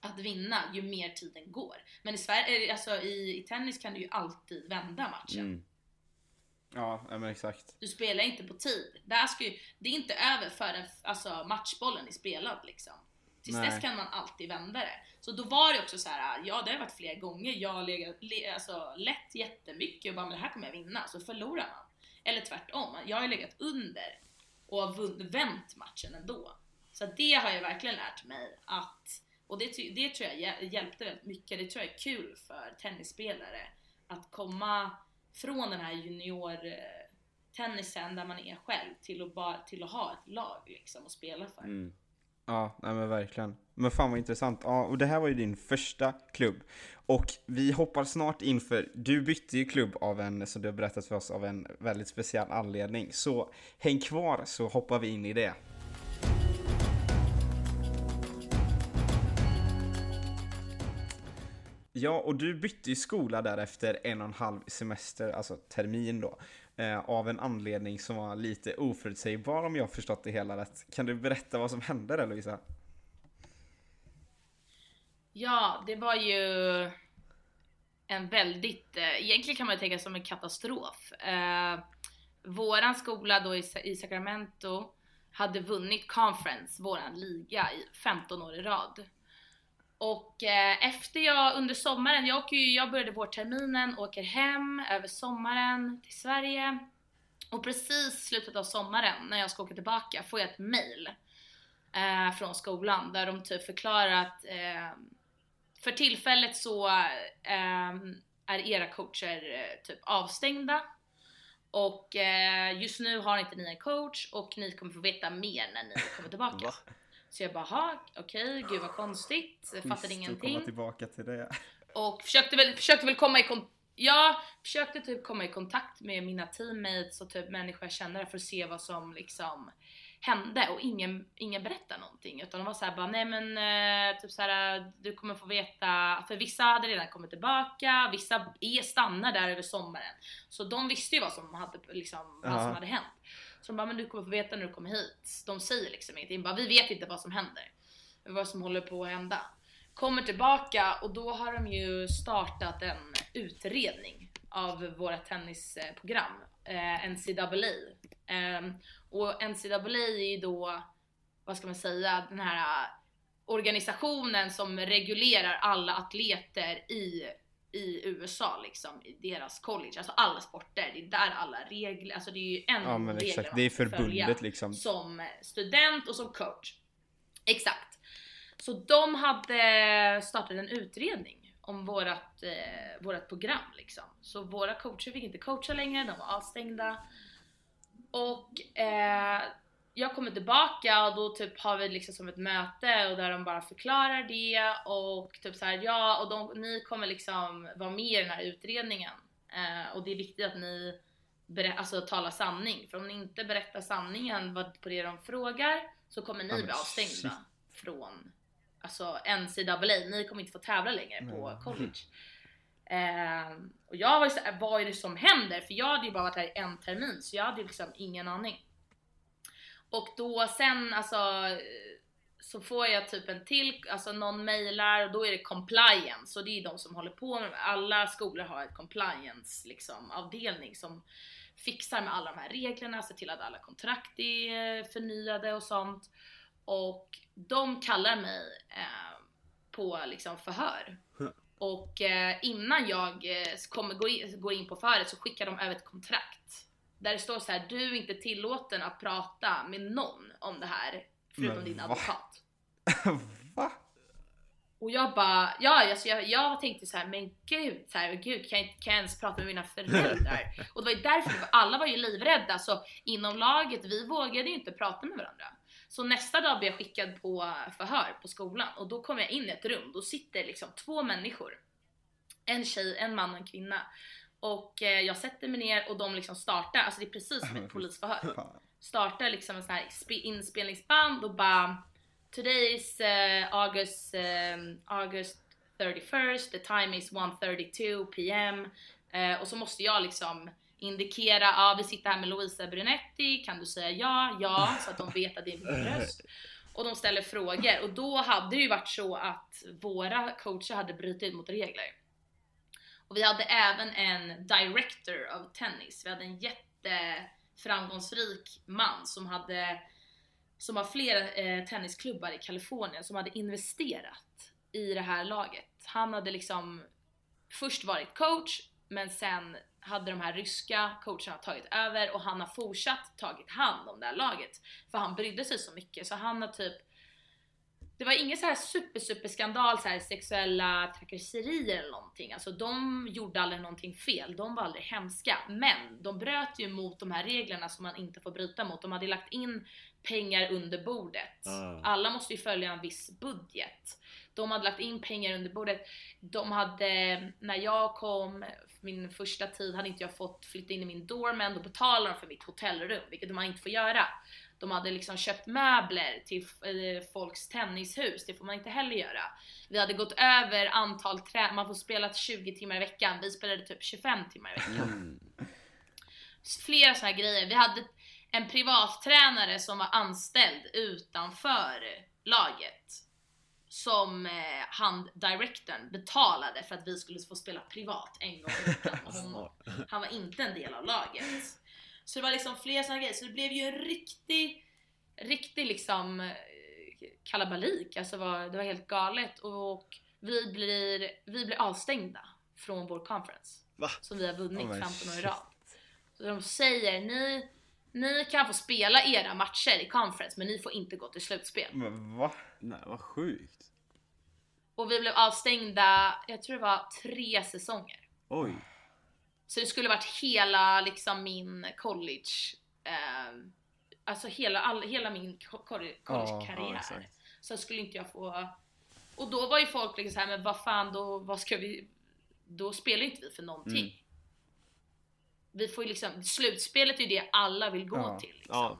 att vinna ju mer tiden går. Men i, Sverige, eh, alltså i, i tennis kan du ju alltid vända matchen. Mm. Ja, men exakt. Du spelar inte på tid. Där ska ju, det är inte över förrän alltså, matchbollen är spelad liksom. Tills Nej. dess kan man alltid vända det. Så då var det också så här, ja det har varit flera gånger jag har legat, le, alltså, lett jättemycket och bara men det här kommer jag vinna, så förlorar man. Eller tvärtom, jag har legat under och har vunn, vänt matchen ändå. Så det har jag verkligen lärt mig att, och det, det tror jag hjä- hjälpte väldigt mycket, det tror jag är kul för tennisspelare att komma från den här juniortennisen eh, där man är själv till att, bara, till att ha ett lag liksom att spela för. Mm. Ja, nej men verkligen. Men fan vad intressant. Ja, och det här var ju din första klubb. Och vi hoppar snart in för du bytte ju klubb av en, som du har berättat för oss, av en väldigt speciell anledning. Så häng kvar så hoppar vi in i det. Ja, och du bytte ju skola därefter en och en halv semester, alltså termin då. Eh, av en anledning som var lite oförutsägbar om jag förstått det hela rätt. Kan du berätta vad som hände där Lovisa? Ja, det var ju en väldigt, eh, egentligen kan man ju tänka som en katastrof. Eh, våran skola då i, i Sacramento hade vunnit conference, våran liga, i 15 år i rad. Och eh, efter jag under sommaren, jag, åker ju, jag började vårterminen, åker hem över sommaren till Sverige. Och precis slutet av sommaren när jag ska åka tillbaka får jag ett mail eh, från skolan där de typ förklarar att eh, för tillfället så eh, är era coacher eh, typ avstängda och eh, just nu har inte ni en coach och ni kommer få veta mer när ni kommer tillbaka. Va? Så jag bara, "Ha, okej, gud vad konstigt, jag fattade att ingenting. komma tillbaka till det. Och försökte väl, försökte väl komma i kontakt Ja, försökte typ komma i kontakt med mina teammates och typ människor jag känner för att se vad som liksom hände och ingen, ingen berättade någonting utan de var såhär bara nej men eh, typ såhär du kommer få veta, för vissa hade redan kommit tillbaka, vissa är stannar där över sommaren. Så de visste ju vad som hade, liksom, vad som hade hänt. Så de bara men du kommer få veta när du kommer hit. De säger liksom ingenting, bara vi vet inte vad som händer. Vad som håller på att hända kommer tillbaka och då har de ju startat en utredning av våra tennisprogram, eh, NCAA. Eh, och NCAA är ju då, vad ska man säga, den här organisationen som reglerar alla atleter i, i USA liksom, i deras college, alltså alla sporter. Det är där alla regler, alltså det är ju en Ja men regel exakt, det är förbundet liksom. som student och som coach. Exakt. Så de hade startat en utredning om vårat, eh, vårat program liksom. Så våra coacher fick inte coacha längre, de var avstängda. Och eh, jag kommer tillbaka och då typ har vi liksom som ett möte och där de bara förklarar det och typ så här, ja och de, ni kommer liksom vara med i den här utredningen eh, och det är viktigt att ni berä- alltså, talar sanning för om ni inte berättar sanningen på det de frågar så kommer ni Ja, bli avstängda från alltså NCAA, ni kommer inte få tävla längre på Mm. college. Ehm, och jag var ju såhär, vad är det som händer? För jag hade ju bara varit här i en termin så jag hade ju liksom ingen aning. Och då sen alltså så får jag typ en till, alltså någon mailar och då är det compliance och det är de som håller på med Alla skolor har ett compliance liksom avdelning som fixar med alla de här reglerna, ser till att alla kontrakt är förnyade och sånt. Och de kallar mig eh, på liksom förhör. Och eh, innan jag eh, kommer gå in, gå in på förhöret så skickar de över ett kontrakt. Där det står så här: du är inte tillåten att prata med någon om det här förutom Men din va? advokat. Va? Och jag bara, ja alltså jag, jag tänkte så här, men gud, så här, gud kan jag, kan jag ens prata med mina föräldrar? Och det var ju därför, alla var ju livrädda så inom laget, vi vågade ju inte prata med varandra. Så nästa dag blev jag skickad på förhör på skolan och då kom jag in i ett rum, då sitter liksom två människor. En tjej, en man och en kvinna. Och eh, jag sätter mig ner och de liksom startar, alltså det är precis som ett polisförhör. Startar liksom en sån här spe- inspelningsband och bara Today is eh, August, eh, August 31st, the time is 1.32 pm eh, och så måste jag liksom indikera, ja vi sitter här med Lovisa Brunetti, kan du säga ja, ja, så att de vet att det är min röst. Och de ställer frågor. Och då hade det ju varit så att våra coacher hade brutit mot regler. Och vi hade även en director of tennis, vi hade en jätteframgångsrik man som hade som har flera eh, tennisklubbar i Kalifornien som hade investerat i det här laget. Han hade liksom först varit coach men sen hade de här ryska coacherna tagit över och han har fortsatt tagit hand om det här laget. För han brydde sig så mycket så han har typ det var ingen så här super super skandal så här sexuella trakasserier eller någonting. Alltså de gjorde aldrig någonting fel, de var aldrig hemska. Men de bröt ju mot de här reglerna som man inte får bryta mot. De hade lagt in pengar under bordet. Ah. Alla måste ju följa en viss budget. De hade lagt in pengar under bordet. De hade, när jag kom, min första tid hade inte jag fått flytta in i min dorm men då betalade de för mitt hotellrum, vilket man inte får göra. De hade liksom köpt möbler till folks tennishus, det får man inte heller göra. Vi hade gått över antal trä, man får spela 20 timmar i veckan, vi spelade typ 25 timmar i veckan. Mm. Flera sådana här grejer. Vi hade en privattränare som var anställd utanför laget. Som eh, han, directorn, betalade för att vi skulle få spela privat en gång i veckan med honom. Han var inte en del av laget. Så det var liksom flera sådana grejer. Så det blev ju en riktig, riktig liksom eh, kalabalik. Alltså det var, det var helt galet. Och vi blir, vi blir avstängda från vår conference. Va? Som vi har vunnit Oh, men 15 år i rad. Så de säger ni, ni kan få spela era matcher i conference men ni får inte gå till slutspel. Men va? Nej vad sjukt. Och vi blev avstängda, jag tror det var tre säsonger. Oj. Så det skulle varit hela liksom min college, eh, alltså hela, all, hela min co- colle- Ja, collegekarriär. ja, exakt. så skulle inte jag få, och då var ju folk liksom såhär, men vad fan då, vad ska vi, då spelar inte vi för någonting. Mm. Vi får ju liksom, slutspelet är ju det alla vill gå Ja. till. Liksom.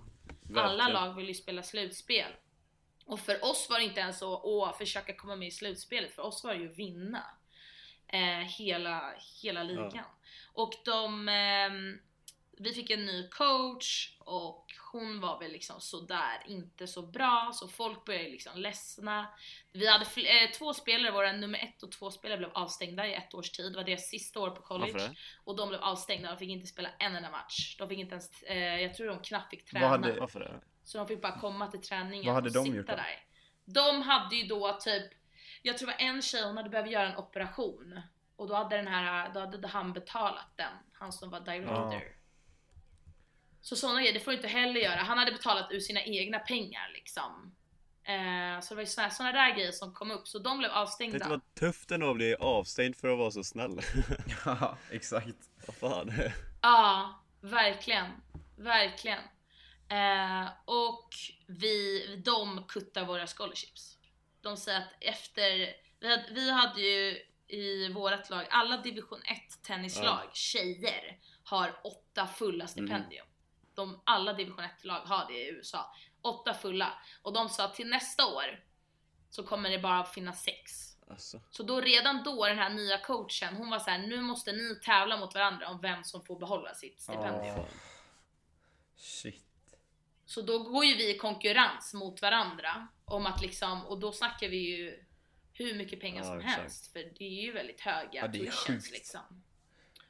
Ja. Alla lag vill ju spela slutspel. Och för oss var det inte ens så, åh, försöka komma med i slutspelet. För oss var det ju vinna. Eh, hela, hela ligan. Och de, ehm, vi fick en ny coach och hon var väl liksom sådär, inte så bra. Så folk började liksom ledsna. Vi hade fl- eh, två spelare, våra nummer ett och två spelare blev avstängda i ett års tid. Det var deras sista år på college. Och de blev avstängda, de fick inte spela en enda match. De fick inte ens, eh, jag tror de knappt fick träna. Vad hade- Varför det? Så de fick bara komma till träningen Vad hade och de sitta gjort då? där. De hade ju då typ, jag tror det var en tjej, hon hade behövt göra en operation. Och då hade den här, då hade han betalat den, han som var director. Ja. Så sådana grejer, det får du inte heller göra. Han hade betalat ur sina egna pengar liksom. Eh, så det var ju såna, såna där grejer som kom upp, så de blev avstängda. Tänk vad tufft ändå att bli avstängd för att vara så snäll. Ja, exakt. vad fan. Ja, verkligen. Verkligen. Eh, och vi, de kuttar våra scholarships. De säger att efter, vi hade, vi hade ju i vårat lag, alla division 1 tennislag, tjejer, har åtta fulla stipendium. De, alla division 1 lag har det i USA. Åtta fulla. Och de sa att till nästa år så kommer det bara finnas sex. Alltså. Så då redan då, den här nya coachen, hon var så här: nu måste ni tävla mot varandra om vem som får behålla sitt stipendium. Ja. Shit. Så då går ju vi i konkurrens mot varandra om att liksom, och då snackar vi ju hur mycket pengar Ja, som exakt. helst. För det är ju väldigt höga Ja, tuitions liksom.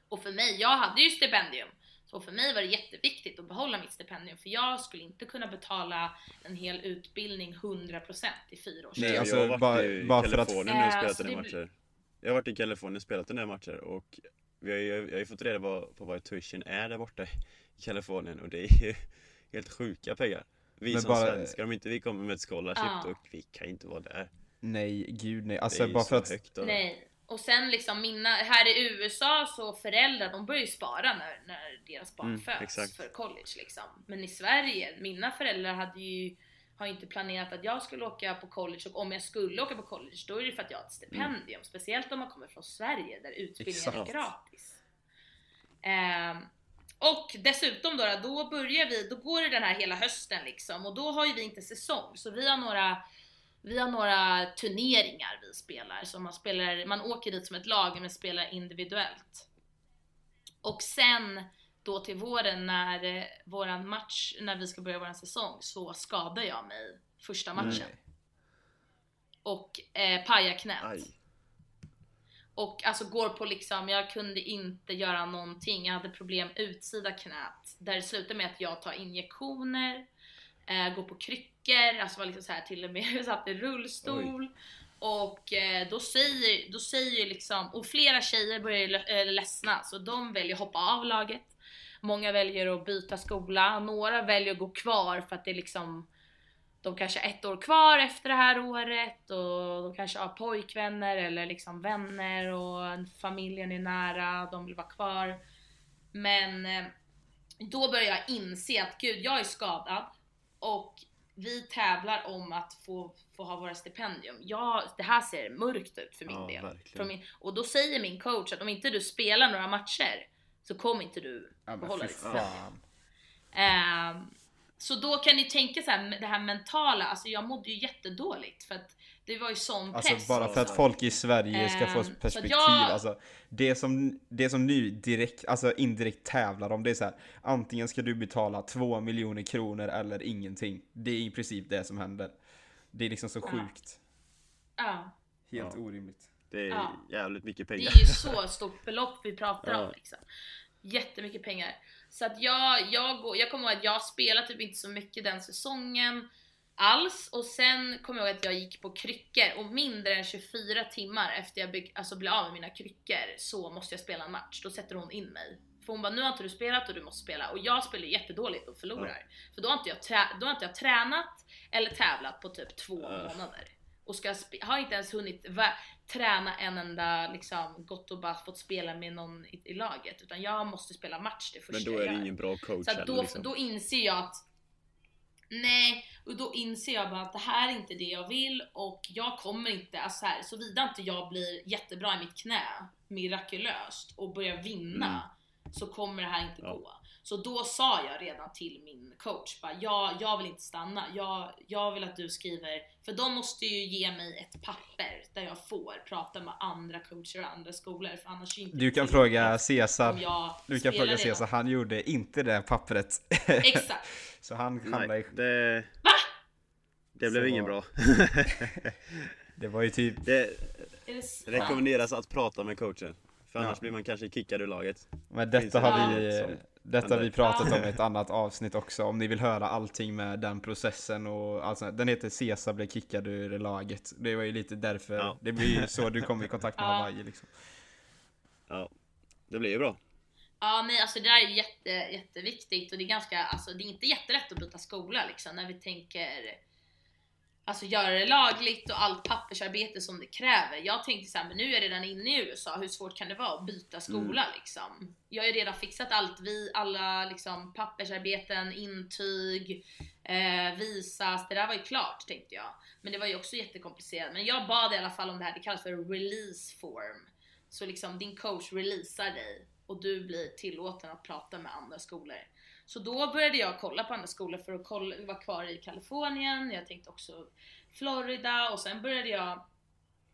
Och för mig, jag hade ju stipendium. Så för mig var det jätteviktigt att behålla mitt stipendium för jag skulle inte kunna betala en hel utbildning 100% i fyra års Nej, alltså, jag har varit bara- i bara Kalifornien nu och spelat en del matcher. Jag har varit i Kalifornien och spelat en del matcher och vi har ju, jag har ju fått reda på, på vad tuition är där borta i Kalifornien och det är ju helt sjuka pengar. Vi Men som bara- svenskar, om inte vi kommer med ett scholarship Ja. då vi kan inte vara där. Nej, gud nej. Alltså bara för att... högt. Och, Nej. Och sen liksom mina, här i USA så föräldrar de börjar ju spara när, när deras barn Mm, föds exakt. för college liksom. Men i Sverige, mina föräldrar hade ju har inte planerat att jag skulle åka på college och om jag skulle åka på college då är det för att jag har ett stipendium. Speciellt om man kommer från Sverige där utbildningen är gratis. Eh, och dessutom då, då börjar vi, då går det den här hela hösten liksom och då har ju vi inte säsong så vi har några vi har några turneringar vi spelar, så man spelar, man åker dit som ett lag men spelar individuellt. Och sen då till våren när eh, våran match, när vi ska börja våran säsong, så skadar jag mig första matchen. Nej. Och eh, pajar knät. Aj. Och alltså går på liksom, jag kunde inte göra någonting. Jag hade problem utsida knät. Där det slutade med att jag tar injektioner, eh, går på kryckor, alltså var liksom så här till och med satt i rullstol. Och eh, då säger, då säger liksom, och flera tjejer börjar eh, ledsna så de väljer att hoppa av laget. Många väljer att byta skola, några väljer att gå kvar för att det är liksom de kanske har ett år kvar efter det här året och de kanske har pojkvänner eller liksom vänner och familjen är nära, de vill vara kvar. Men eh, då börjar jag inse att gud, jag är skadad och vi tävlar om att få, få ha våra stipendium. Ja, det här ser mörkt ut för min Ja, del. verkligen. För min, och då säger min coach att om inte du spelar några matcher så kommer inte du Ja, behålla ditt stipendium. så då kan ni tänka så här, det här mentala, alltså jag mådde ju jättedåligt för att det var ju sån press. Alltså bara för att folk i Sverige ska få att perspektiv, jag- alltså det som, det som nu direkt, alltså indirekt tävlar om det är så här, antingen ska du betala två miljoner kronor eller ingenting. Det är i princip det som händer. Det är liksom så sjukt. Ja, Helt Ja. orimligt. Det är Ja. jävligt mycket det pengar. är ju så stort belopp vi pratar om Ja. liksom. Jättemycket pengar. Så att jag, jag, går, jag kommer ihåg att jag spelade typ inte så mycket den säsongen alls och sen kommer jag ihåg att jag gick på kryckor och mindre än 24 timmar efter jag bygg, alltså blev av med mina kryckor så måste jag spela en match. Då sätter hon in mig. För hon bara, nu har inte du spelat och du måste spela. Och jag spelar jättedåligt och förlorar. För då har, inte jag trä- då har inte jag tränat eller tävlat på typ två Äh. månader. Och ska har inte ens hunnit träna en enda, liksom gått och bara fått spela med någon i, i laget. Utan jag måste spela match det första Men då är det ingen bra coach Så då, liksom. då inser jag att Nej, och då inser jag bara att det här är inte det jag vill och jag kommer inte, alltså här, såvida inte jag blir jättebra i mitt knä mirakulöst och börjar vinna så kommer det här inte Ja. gå. Så då sa jag redan till min coach bara, jag, jag vill inte stanna, jag, jag vill att du skriver, för de måste ju ge mig ett papper där jag får prata med andra coacher och andra skolor för annars är inte Du kan fråga Cesar. Du kan fråga. Cesar, han gjorde inte det pappret. Exakt. Så han hamnade i... Nej, det... Det blev Så- ingen bra. Det var ju typ... det det rekommenderas att prata med coachen. För annars Ja. blir man kanske kickad ur laget. Men detta det har vi, som detta har vi pratat om i ett annat avsnitt också. Om ni vill höra allting med den processen och allt sånt. Den heter Cesar blev kickad ur laget. Det var ju lite därför. Ja. Det blir ju så du kom i kontakt med Ja. Hawaii liksom. Ja, det blir ju bra. Ja nej alltså det där är jätte, jätteviktigt och det är ganska, alltså det är inte jättelätt att byta skola liksom när vi tänker Alltså göra det lagligt och allt pappersarbete som det kräver. Jag tänkte såhär, men nu är jag redan inne i USA, hur svårt kan det vara att byta skola liksom? Jag har ju redan fixat allt, vi, alla liksom pappersarbeten, intyg, eh, visas, det där var ju klart tänkte jag. Men det var ju också jättekomplicerat. Men jag bad i alla fall om det här, det kallas för release form. Så liksom din coach releasar dig och du blir tillåten att prata med andra skolor. Så då började jag kolla på andra skolor för att kolla, vara kvar i Kalifornien, jag tänkte också Florida och sen började jag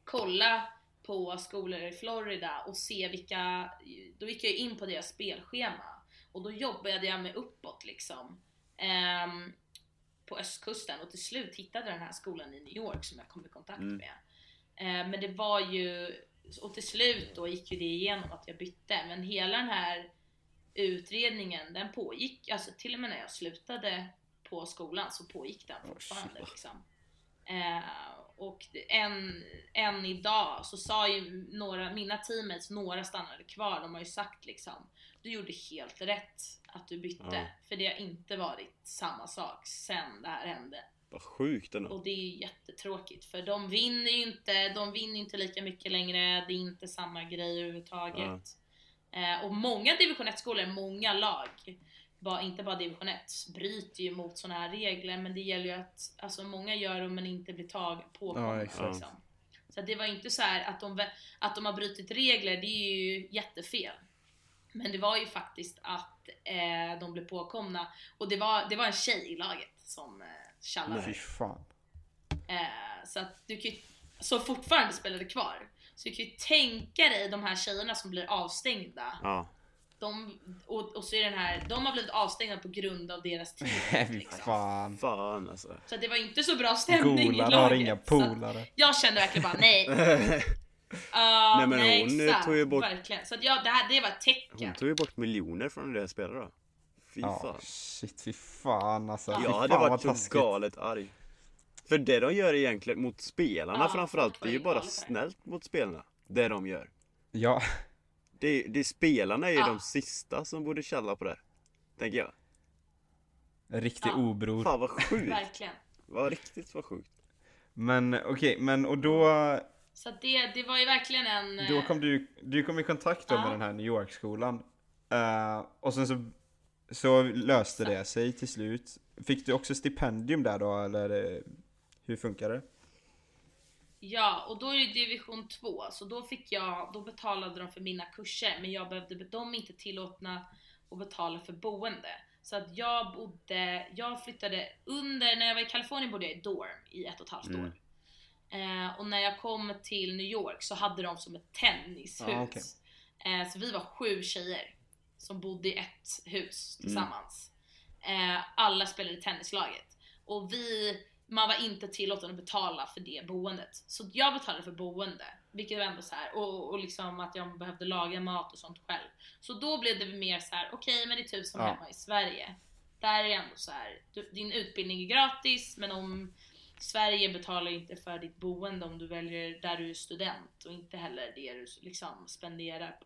kolla på skolor i Florida och se vilka, då gick jag in på deras spelschema och då jobbade jag mig uppåt liksom. ehm, på östkusten och till slut hittade den här skolan i New York som jag kom i kontakt Mm. med. Eh, men det var ju, och till slut då gick ju det igenom att jag bytte, men hela den här utredningen den pågick, alltså till och med när jag slutade på skolan så pågick den fortfarande liksom. Eh, och än, än idag så sa ju några, mina teammates, några stannade kvar, de har ju sagt liksom Du gjorde helt rätt att du bytte, Ja. för det har inte varit samma sak sen det här hände. Vad sjukt ändå. Och det är jättetråkigt för de vinner ju inte, de vinner inte lika mycket längre, det är inte samma grej överhuvudtaget. Eh, och många division 1-skolor, många lag, inte bara division 1, bryter ju mot sådana här regler men det gäller ju att, alltså många gör det men inte blir tag påkomna. Ja, liksom. Så det var inte så här att de, att de har brutit regler, det är ju jättefel. Men det var ju faktiskt att eh, de blev påkomna och det var, det var en tjej i laget som eh, tjallade. Fy fan. Eh, så att du kan ju, som fortfarande spelade kvar. Så du kan ju tänka dig de här tjejerna som blir avstängda. Ja. De, och, och så är den här, de har blivit avstängda på grund av deras tid. Liksom. fan. Fan alltså. Så det var inte så bra stämning i Golar laget. har inga Så polare. Jag kände verkligen bara nej. Uh, Nej, men hon, eh, tog ju bort- Verkligen. Så att ja, det här det var ett tecken. Hon tog ju bort miljoner från deras spelare då. Fy Ja, fan. shit, fy fan alltså. Ja, Fy Jag fan hade vad varit så galet arg. För det de gör egentligen mot spelarna Ja, framförallt, det är ju bara snällt mot spelarna. Det de gör. Ja, Det, det spelarna är ju Ja. de sista som borde källa på det. Tänker jag. en riktig Ja. obror. Fan vad sjukt. Verkligen. Vad riktigt vad sjukt. Men okej, men och då, Så det, det var ju verkligen en... då eh, kom du, du kom i kontakt då Ja. med den här New York-skolan. Eh, och sen så, så löste det sig till slut. Fick du också stipendium där då, eller hur funkar det? Ja, och då är det division 2, så då fick jag, då betalade de för mina kurser, men jag behövde, de är inte tillåtna att betala för boende. Så att jag bodde, jag flyttade under, när jag var i Kalifornien bodde jag i dorm i ett och ett halvt Mm. år. Eh, och när jag kom till New York så hade de som ett tennishus. Ah, okej. eh, så vi var sju tjejer som bodde i ett hus tillsammans. Eh, alla spelade i tennislaget. Och vi, man var inte tillåten att betala för det boendet. Så jag betalade för boende, vilket var ändå så här och, och liksom att jag behövde laga mat och sånt själv. Så då blev det mer så här: okej men det är typ som Ja. hemma i Sverige. Där är det ändå så här, du, din utbildning är gratis men om Sverige betalar inte för ditt boende om du väljer där du är student och inte heller det du liksom spenderar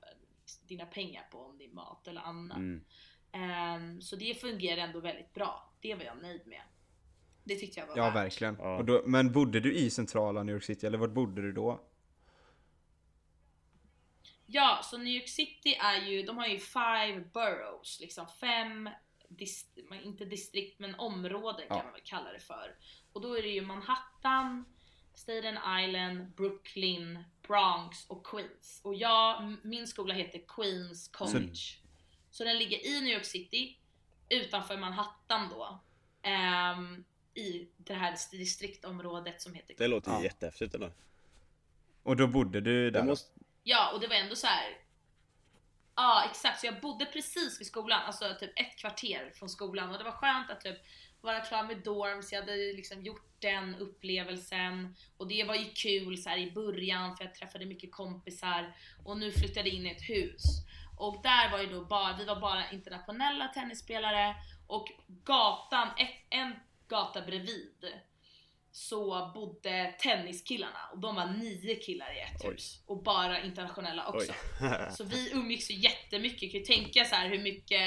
dina pengar på om det är mat eller annat. Mm. Ehm, så det fungerar ändå väldigt bra. Det var jag nöjd med. Det tyckte jag var Ja, värt. verkligen. Ja. Och då, men bodde du i centrala New York City, eller vart bodde du då? Ja, så New York City är ju, de har ju five boroughs, liksom fem, dist, inte distrikt men områden kan Ja. man väl kalla det för. Och då är det ju Manhattan, Staten Island, Brooklyn, Bronx och Queens. Och jag, min skola heter Queens College. Så, den ligger i New York City, utanför Manhattan då. ehm, I det här distriktområdet som heter Det låter Ja. jättehäftigt eller? Och då bodde du där? Måste... Ja, och det var ändå så här. Ja, exakt. Så jag bodde precis vid skolan, alltså typ ett kvarter från skolan och det var skönt att typ vara klar med dorms. Jag hade liksom gjort den upplevelsen och det var ju kul så här i början för jag träffade mycket kompisar och nu flyttade jag in i ett hus. Och där var ju då bara, vi var bara internationella tennisspelare och gatan, ett, en gata bredvid så bodde tenniskillarna och de var nio killar i ett Oj. hus och bara internationella också. Så vi umgicks ju jättemycket, kan ju tänka så här hur mycket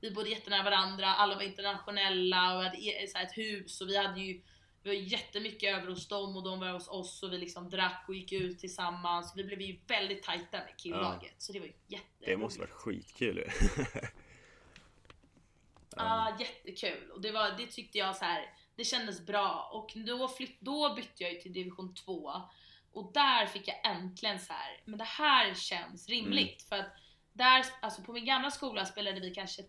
vi bodde jättenära varandra, alla var internationella och hade e- så här ett hus och vi hade ju vi var jättemycket över hos dem och de var hos oss och vi liksom drack och gick ut tillsammans. Vi blev ju väldigt tajta med killaget så det var ju jätteroligt. Det måste varit skitkul Ja, jättekul. Och det, var, det tyckte jag så här, det kändes bra. Och då, flytt, då bytte jag ju till division 2. Och där fick jag äntligen så här, men det här känns rimligt. För att där, alltså på min gamla skola spelade vi kanske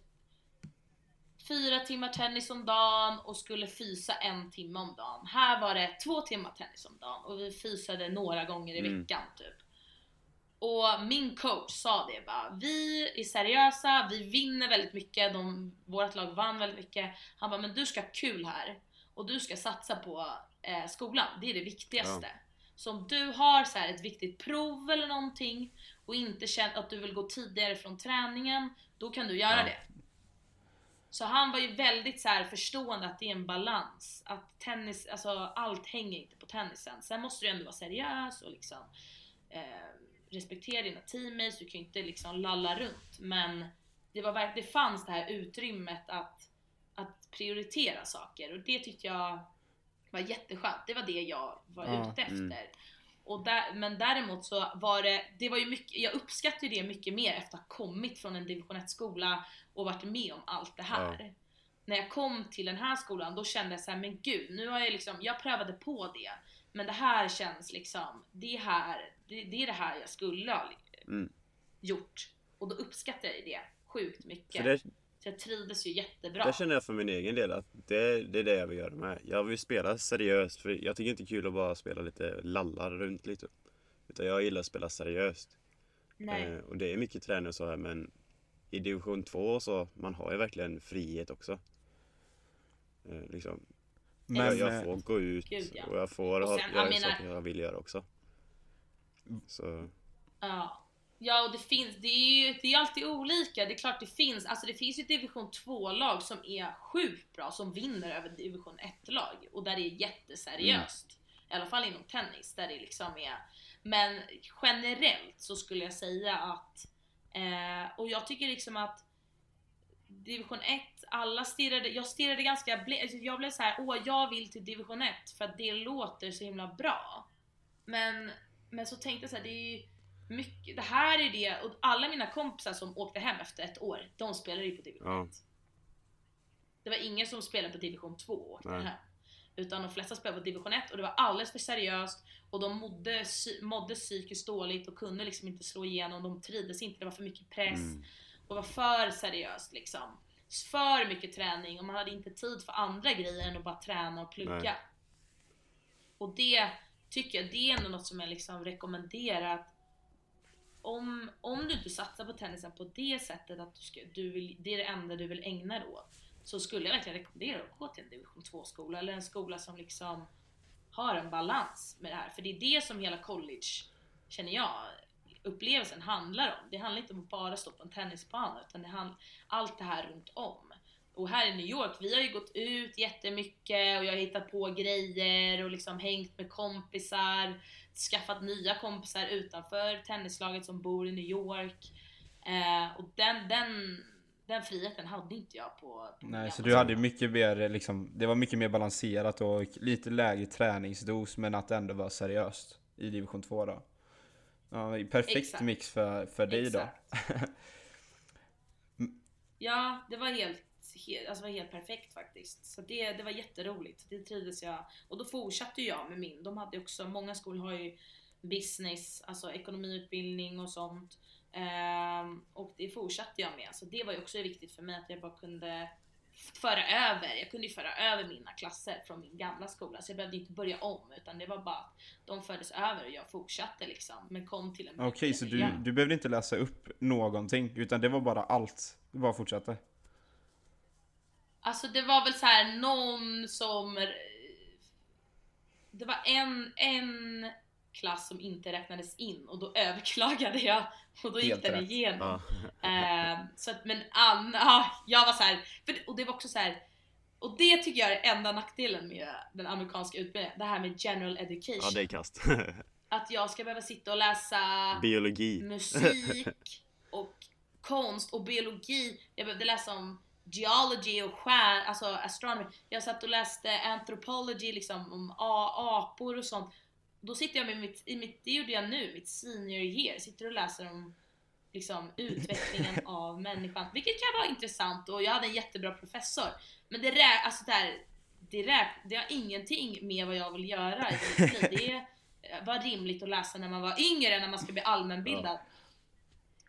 fyra timmar tennis om dagen och skulle fysa en timme om dagen. Här var det två timmar tennis om dagen och vi fysade några gånger i Mm. veckan typ. Och min coach sa det bara, vi är seriösa, vi vinner väldigt mycket, de, vårt lag vann väldigt mycket. Han bara, men du ska ha kul här och du ska satsa på eh, skolan, det är det viktigaste. Så om du har så ett viktigt prov eller någonting och inte känner att du vill gå tidigare från träningen, då kan du göra Ja. det. Så han var ju väldigt så här förstående att det är en balans. Att tennis, alltså allt hänger inte på tennisen. Sen måste du ändå vara seriös och liksom eh, respektera dina teammates, du kan ju inte liksom lalla runt. Men det, var, det fanns det här utrymmet att, att prioritera saker och det tyckte jag var jätteskönt. Det var det jag var Ja, ute efter. mm. Och där, men däremot så var det, det var ju mycket, jag uppskattar ju det mycket mer efter att ha kommit från en division 1 skola och varit med om allt det här. När jag kom till den här skolan då kände jag så här, men gud, nu har jag liksom, jag prövade på det. Men det här känns liksom, det här, det, det är det här jag skulle ha Mm. gjort. Och då uppskattar jag det sjukt mycket. Det, Så jag trivdes ju jättebra. där känner jag för min egen del att det, det är det jag vill göra med. Jag vill spela seriöst för jag tycker inte det är kul att bara spela lite lallar runt lite. Utan jag gillar att spela seriöst. Eh, och det är mycket träning och så här men i division 2 så man har ju verkligen frihet också. Eh, liksom, Men, jag, jag eh, får gå ut Gud, ja. och jag får Och ha, sen, göra jag menar- saker jag vill göra också. Så, Ja. Ja och det finns, det är ju det är alltid olika. Det är klart det finns, alltså det finns ju division 2 lag som är sjukt bra som vinner över division 1 lag och där det är jätteseriöst. I alla fall inom tennis där det liksom är Men generellt så skulle jag säga att eh, och jag tycker liksom att Division 1, alla stirrade, jag stirrade ganska ble, alltså jag blev så här, åh jag vill till division 1 för att det låter så himla bra. Men, men så tänkte jag så här, det är ju mycket, det här är det, och alla mina kompisar som åkte hem efter ett år, de spelade ju på division 1. ja. Det var ingen som spelade på division 2 och åkte Nej. hem. Utan de flesta spelade på division 1 och det var alldeles för seriöst och de mådde, mådde psykiskt dåligt och kunde liksom inte slå igenom, de trivdes inte, det var för mycket press Mm. Och var för seriöst liksom. För mycket träning och man hade inte tid för andra grejer än att bara träna och plugga. Nej. Och det tycker jag, det är ändå något som jag liksom rekommenderar att om, om du inte satsar på tennisen på det sättet att du, ska, du vill, det är det enda du vill ägna dig åt så skulle jag verkligen rekommendera att gå till en division 2 skola eller en skola som liksom har en balans med det här. För det är det som hela college, känner jag, upplevelsen handlar om. Det handlar inte om att bara stå på en tennisbana utan det handlar allt det här runt om. Och här i New York, vi har ju gått ut jättemycket och jag har hittat på grejer och liksom hängt med kompisar, skaffat nya kompisar utanför tennislaget som bor i New York. Eh, och den, den, den friheten hade inte jag på, på Nej, så du hade mycket mer liksom, det var mycket mer balanserat och lite lägre träningsdos men att det ändå var seriöst i division 2 då. Ja, perfekt Exakt. mix för, för dig då. Exakt. Ja, det var helt, helt, alltså var helt perfekt faktiskt. Så det, det var jätteroligt. Det trivdes jag. Och då fortsatte jag med min. De hade också, många skolor har ju business, alltså ekonomiutbildning och sånt. Ehm, och det fortsatte jag med. Så det var ju också viktigt för mig att jag bara kunde föra över, jag kunde ju föra över mina klasser från min gamla skola. Så jag behövde inte börja om utan det var bara att de fördes över och jag fortsatte liksom. Men kom till en Okej, så du, du behövde inte läsa upp någonting utan det var bara allt, du bara fortsatte? Alltså det var väl så här någon som... Det var en, en klass som inte räknades in och då överklagade jag och då gick Helt den rätt. igenom. Ja. Eh, så att, men Anna, ja, jag var så här, för, och det var också så här. Och det tycker jag är enda nackdelen med den amerikanska utbildningen, det här med general education. ja, det är kast. Att jag ska behöva sitta och läsa Biologi. musik och konst och biologi. Jag behövde läsa om geology och stjärn, alltså astronomy. Jag satt och läste anthropology liksom om apor och sånt. Då sitter jag med mitt, i mitt, det gjorde jag nu, mitt senior year, sitter och läser om liksom utvecklingen av människan. Vilket kan vara intressant och jag hade en jättebra professor. Men det, rä, alltså där, det, rä, det har ingenting med vad jag vill göra i mitt liv. Det eh, var rimligt att läsa när man var yngre, när man ska bli allmänbildad.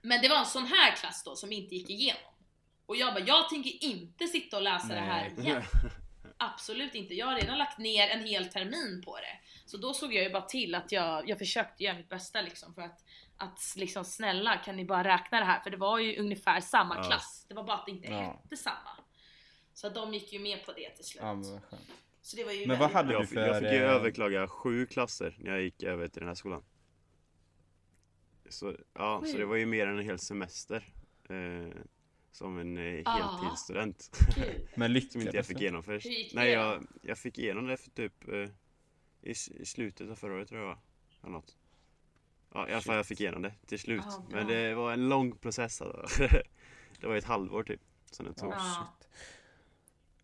Men det var en sån här klass då som inte gick igenom. Och jag bara, jag tänker inte sitta och läsa det här Nej. igen. Absolut inte. Jag har redan lagt ner en hel termin på det. Så då såg jag ju bara till att jag, jag försökte göra mitt bästa liksom för att, att liksom snälla kan ni bara räkna det här? För det var ju ungefär samma Ja. klass. Det var bara att det inte Ja. hette samma. Så de gick ju med på det till slut. Ja, men vad skönt. Så det var ju Men vad hade bra. du för, jag fick ju eh, överklaga sju klasser när jag gick över till den här skolan. Så, ja, så det var ju mer än en hel semester. Eh, som en eh, Ah. heltidsstudent. Men som lyckades inte jag fick du? igenom först. Hur gick Nej, jag, jag fick igenom det för typ eh, i, i slutet av förra året tror jag? Eller något. Ja, i alla fall jag fick igenom det till slut. Ah. Men det var en lång process alltså. Det var ett halvår typ. Som det tog. Ja.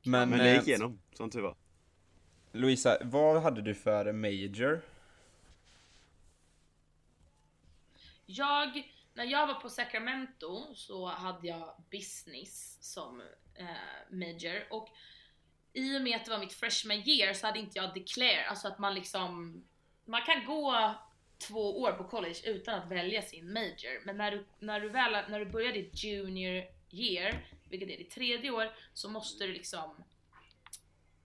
Men, Men det eh, gick igenom, som tur var. Louisa, vad hade du för major? Jag, när jag var på Sacramento så hade jag business som eh, major och i och med att det var mitt freshman year så hade inte jag declare, alltså att man liksom man kan gå två år på college utan att välja sin major. Men när du, när du, väl, när du börjar ditt junior year, vilket är ditt tredje år, så måste du liksom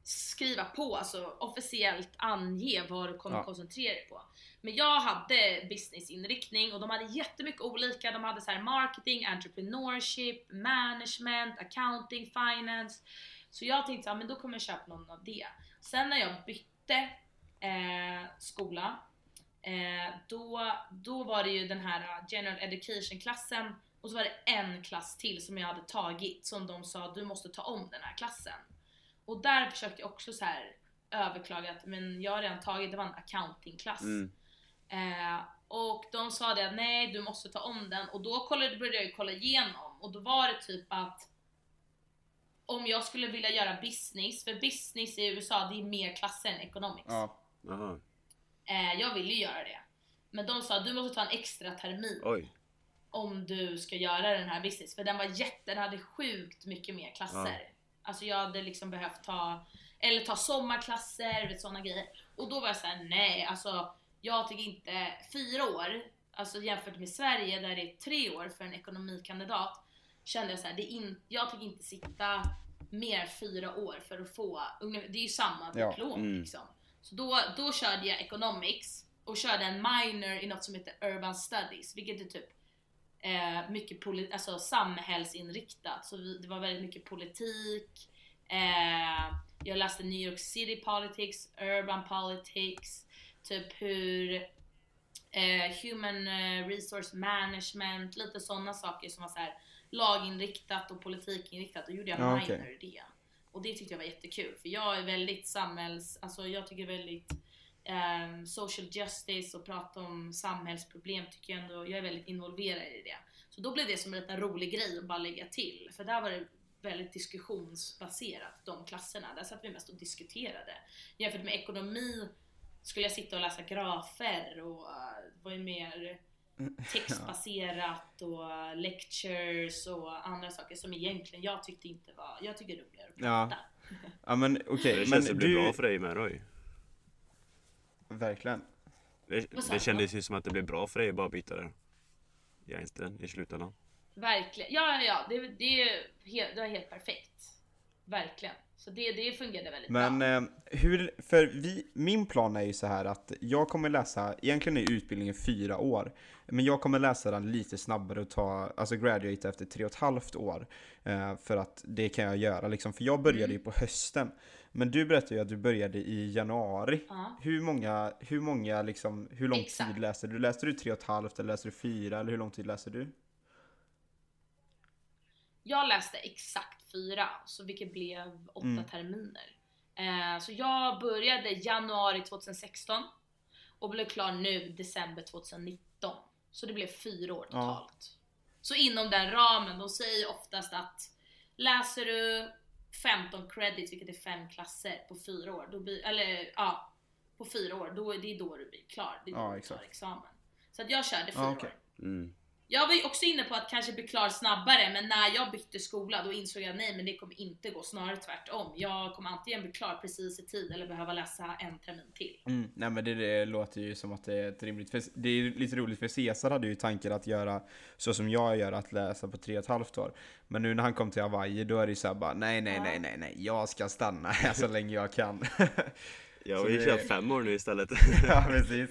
skriva på, alltså officiellt ange vad du kommer Ja. koncentrera dig på. Men jag hade businessinriktning och de hade jättemycket olika. De hade så här marketing, entrepreneurship, management, accounting, finance. Så jag tänkte att men då kommer jag köpa någon av det. Sen när jag bytte eh, skola, eh, då, då var det ju den här eh, general education klassen och så var det en klass till som jag hade tagit som de sa du måste ta om den här klassen. Och där försökte jag också så här överklaga att men jag har redan tagit, det var en accountingklass. Mm. Eh, och de sa det att nej du måste ta om den och då kollade, började jag ju kolla igenom och då var det typ att om jag skulle vilja göra business, för business i USA det är mer klasser än economics. Ja. Eh, jag ville ju göra det. Men de sa du måste ta en extra termin Oj. om du ska göra den här business. För den var jätte, den hade sjukt mycket mer klasser. Alltså jag hade liksom behövt ta, eller ta sommarklasser, vet sådana grejer. Och då var jag såhär, nej alltså jag tycker inte, fyra år, alltså jämfört med Sverige där det är tre år för en ekonomikandidat, kände jag såhär, det är in, jag tycker inte sitta mer fyra år för att få, det är ju samma Ja, diplom mm. liksom. Så då, då körde jag economics och körde en minor i något som heter urban studies, vilket är typ eh, mycket poli- alltså samhällsinriktat. Så vi, det var väldigt mycket politik. Eh, jag läste New York City politics, urban politics, typ hur eh, human eh, resource management, lite sådana saker som var så här laginriktat och politikinriktat. Då gjorde jag Ja, minor okej. i det. Och det tyckte jag var jättekul för jag är väldigt samhälls, alltså jag tycker väldigt ehm, social justice och prata om samhällsproblem tycker jag ändå, jag är väldigt involverad i det. Så då blev det som en liten rolig grej att bara lägga till. För där var det väldigt diskussionsbaserat, de klasserna. Där satt vi mest och diskuterade. Jämfört med ekonomi skulle jag sitta och läsa grafer och uh, det var ju mer textbaserat och lectures och andra saker som egentligen jag tyckte inte var, jag tycker det är roligare att Ja. prata. Ja men okej, Det men känns att det blir du... bra för dig med Roy. Verkligen. Det, det kändes ju som att det blev bra för dig att bara byta det. I Einstein i slutändan. Verkligen. Ja, ja, ja. Det, det, är helt, det var helt perfekt. Verkligen. Så det, det fungerade väldigt Men bra. eh, hur, för vi, min plan är ju så här att jag kommer läsa, egentligen är utbildningen fyra år, men jag kommer läsa den lite snabbare och ta, alltså graduate efter tre och ett halvt år. Eh, för att det kan jag göra liksom, för jag började Mm. ju på hösten. Men du berättade ju att du började i januari. Ja. Hur många, hur många liksom, hur lång Exakt. tid läste du? Läste du tre och ett halvt eller läste du fyra eller hur lång tid läste du? Jag läste exakt fyra, så vilket blev åtta Mm. terminer. Eh, så jag började januari 2016 och blev klar nu december 2019. Så det blev fyra år Ja. totalt. Så inom den ramen, de säger oftast att läser du 15 credits, vilket är fem klasser på fyra år, då blir, eller ja, på fyra år, då, det är då du blir klar. Det är då Ja, du tar examen. Så att jag körde fyra Ja, okej. år. Mm. Jag var ju också inne på att kanske bli klar snabbare, men när jag bytte skola då insåg jag nej men det kommer inte gå, snarare tvärtom. Jag kommer antingen bli klar precis i tid eller behöva läsa en termin till. Mm, nej men det, det låter ju som att det är ett rimligt, för det är lite roligt för Cesar hade ju tanken att göra så som jag gör, att läsa på tre och ett halvt år. Men nu när han kom till Hawaii då är det ju såhär bara nej nej nej nej nej, jag ska stanna här så länge jag kan. Jag Så har ju det- kört fem år nu istället. ja precis.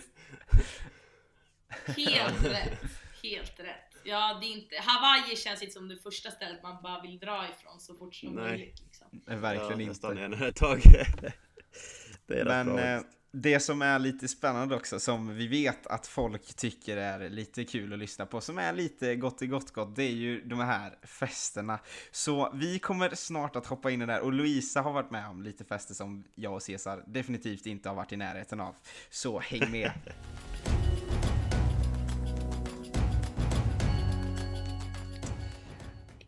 Helt rätt, helt rätt. Ja, det är inte, Hawaii känns inte som det första stället man bara vill dra ifrån så fort som Nej. möjligt. Liksom. Nej, Verkligen ja, jag stannar inte. gärna ett tag. det är rätt Men bra eh, det som är lite spännande också, som vi vet att folk tycker är lite kul att lyssna på, som är lite gott i gott gott, det är ju de här festerna. Så vi kommer snart att hoppa in i det där, och Louisa har varit med om lite fester som jag och Cesar definitivt inte har varit i närheten av. Så häng med!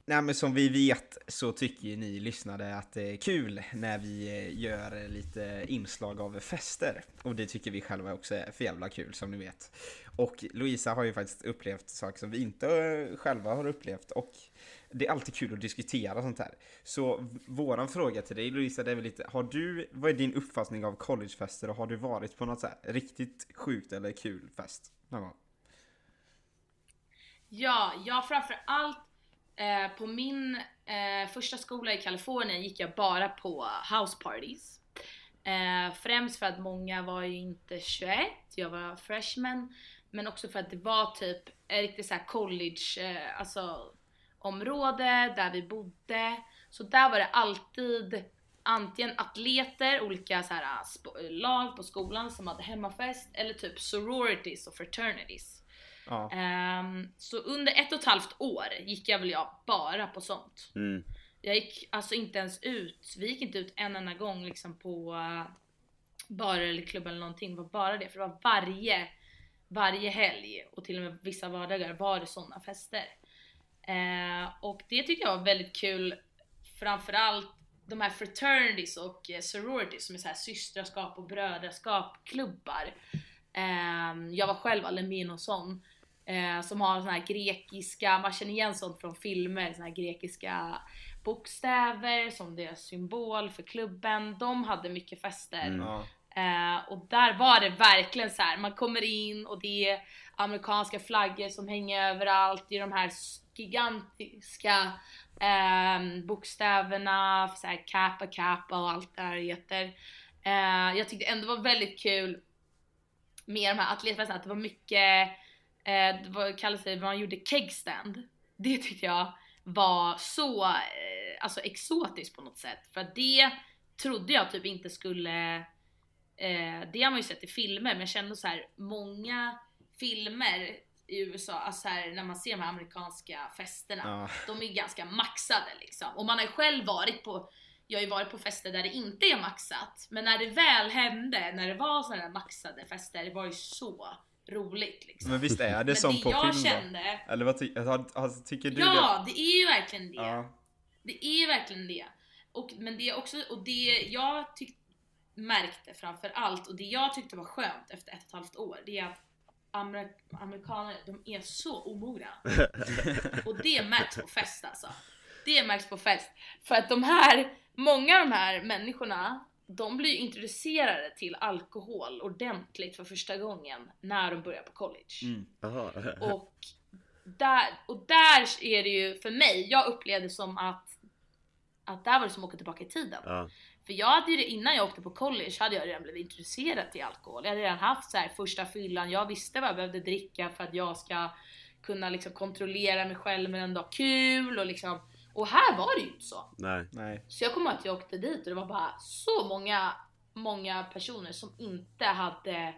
Nej men som vi vet så tycker ju ni lyssnare att det är kul när vi eh, gör lite inslag av fester. Och det tycker vi själva också är för jävla kul som ni vet. Och Louisa har ju faktiskt upplevt saker som vi inte eh, själva har upplevt. Och det är alltid kul att diskutera sånt här. Så våran fråga till dig Louisa, det är väl lite, har du, vad är din uppfattning av collegefester och har du varit på något så här riktigt sjukt eller kul fest någon gång? Ja, jag framför allt eh, på min eh, första skola i Kalifornien gick jag bara på house parties. Eh, främst för att många var ju inte 21, jag var freshman. Men också för att det var typ ett riktigt såhär college, eh, alltså område där vi bodde. Så där var det alltid antingen atleter, olika så här, eh, lag på skolan som hade hemmafest eller typ sororities och fraternities. Ja. Ehm, så under ett och ett halvt år gick jag väl jag bara på sånt. Mm. Jag gick alltså inte ens ut, vi gick inte ut en enda gång liksom på uh, barer eller klubbar eller någonting. Det var bara det, för det var varje, varje helg och till och med vissa vardagar var det sådana fester. Eh, och det tyckte jag var väldigt kul, framförallt de här fraternities och eh, sororities som är så här systraskap och brödraskap klubbar. Eh, jag var själv aldrig med i någon sån. Eh, som har såna här grekiska, man känner igen sånt från filmer, såna här grekiska bokstäver som deras symbol för klubben. De hade mycket fester. Mm. Ja. Eh, och där var det verkligen så här. man kommer in och det är amerikanska flaggor som hänger överallt. Det är de här gigantiska eh, bokstäverna, så här kappa kappa och allt det här heter. Eh, jag tyckte ändå det var väldigt kul med de här atletfesterna, att det var mycket, eh, det var, kallades det, man gjorde kegstand. Det tyckte jag var så eh, alltså exotiskt på något sätt. För att det trodde jag typ inte skulle eh, det har man ju sett i filmer, men jag kände så här många filmer i USA, alltså så här, när man ser de här amerikanska festerna, Ja. de är ganska maxade liksom. Och man har ju själv varit på, jag har ju varit på fester där det inte är maxat, men när det väl hände, när det var sådana där maxade fester, det var ju så roligt liksom. Men visst är det Men som det på jag film då? kände, Eller vad ty har, har, tycker du ja det är ju verkligen det? det. Ja. Det är ju verkligen det. Och, men det är också, och det jag tyck, märkte framför allt och det jag tyckte var skönt efter ett och ett halvt år, det är att amer, amerikaner, de är så omogna. och det märks på fest alltså. Det märks på fest. För att de här, många av de här människorna, de blir introducerade till alkohol ordentligt för första gången när de börjar på college. Mm. Och där, och där är det ju för mig, jag upplevde som att att där var det som att åka tillbaka i tiden. Ja. För jag hade ju, det- innan jag åkte på college hade jag redan blivit introducerad till alkohol. Jag hade redan haft så här första fyllan, jag visste vad jag behövde dricka för att jag ska kunna liksom kontrollera mig själv men ändå ha kul och liksom och här var det ju inte så. Nej. Nej. Så jag kommer ihåg att jag åkte dit och det var bara så många, många personer som inte hade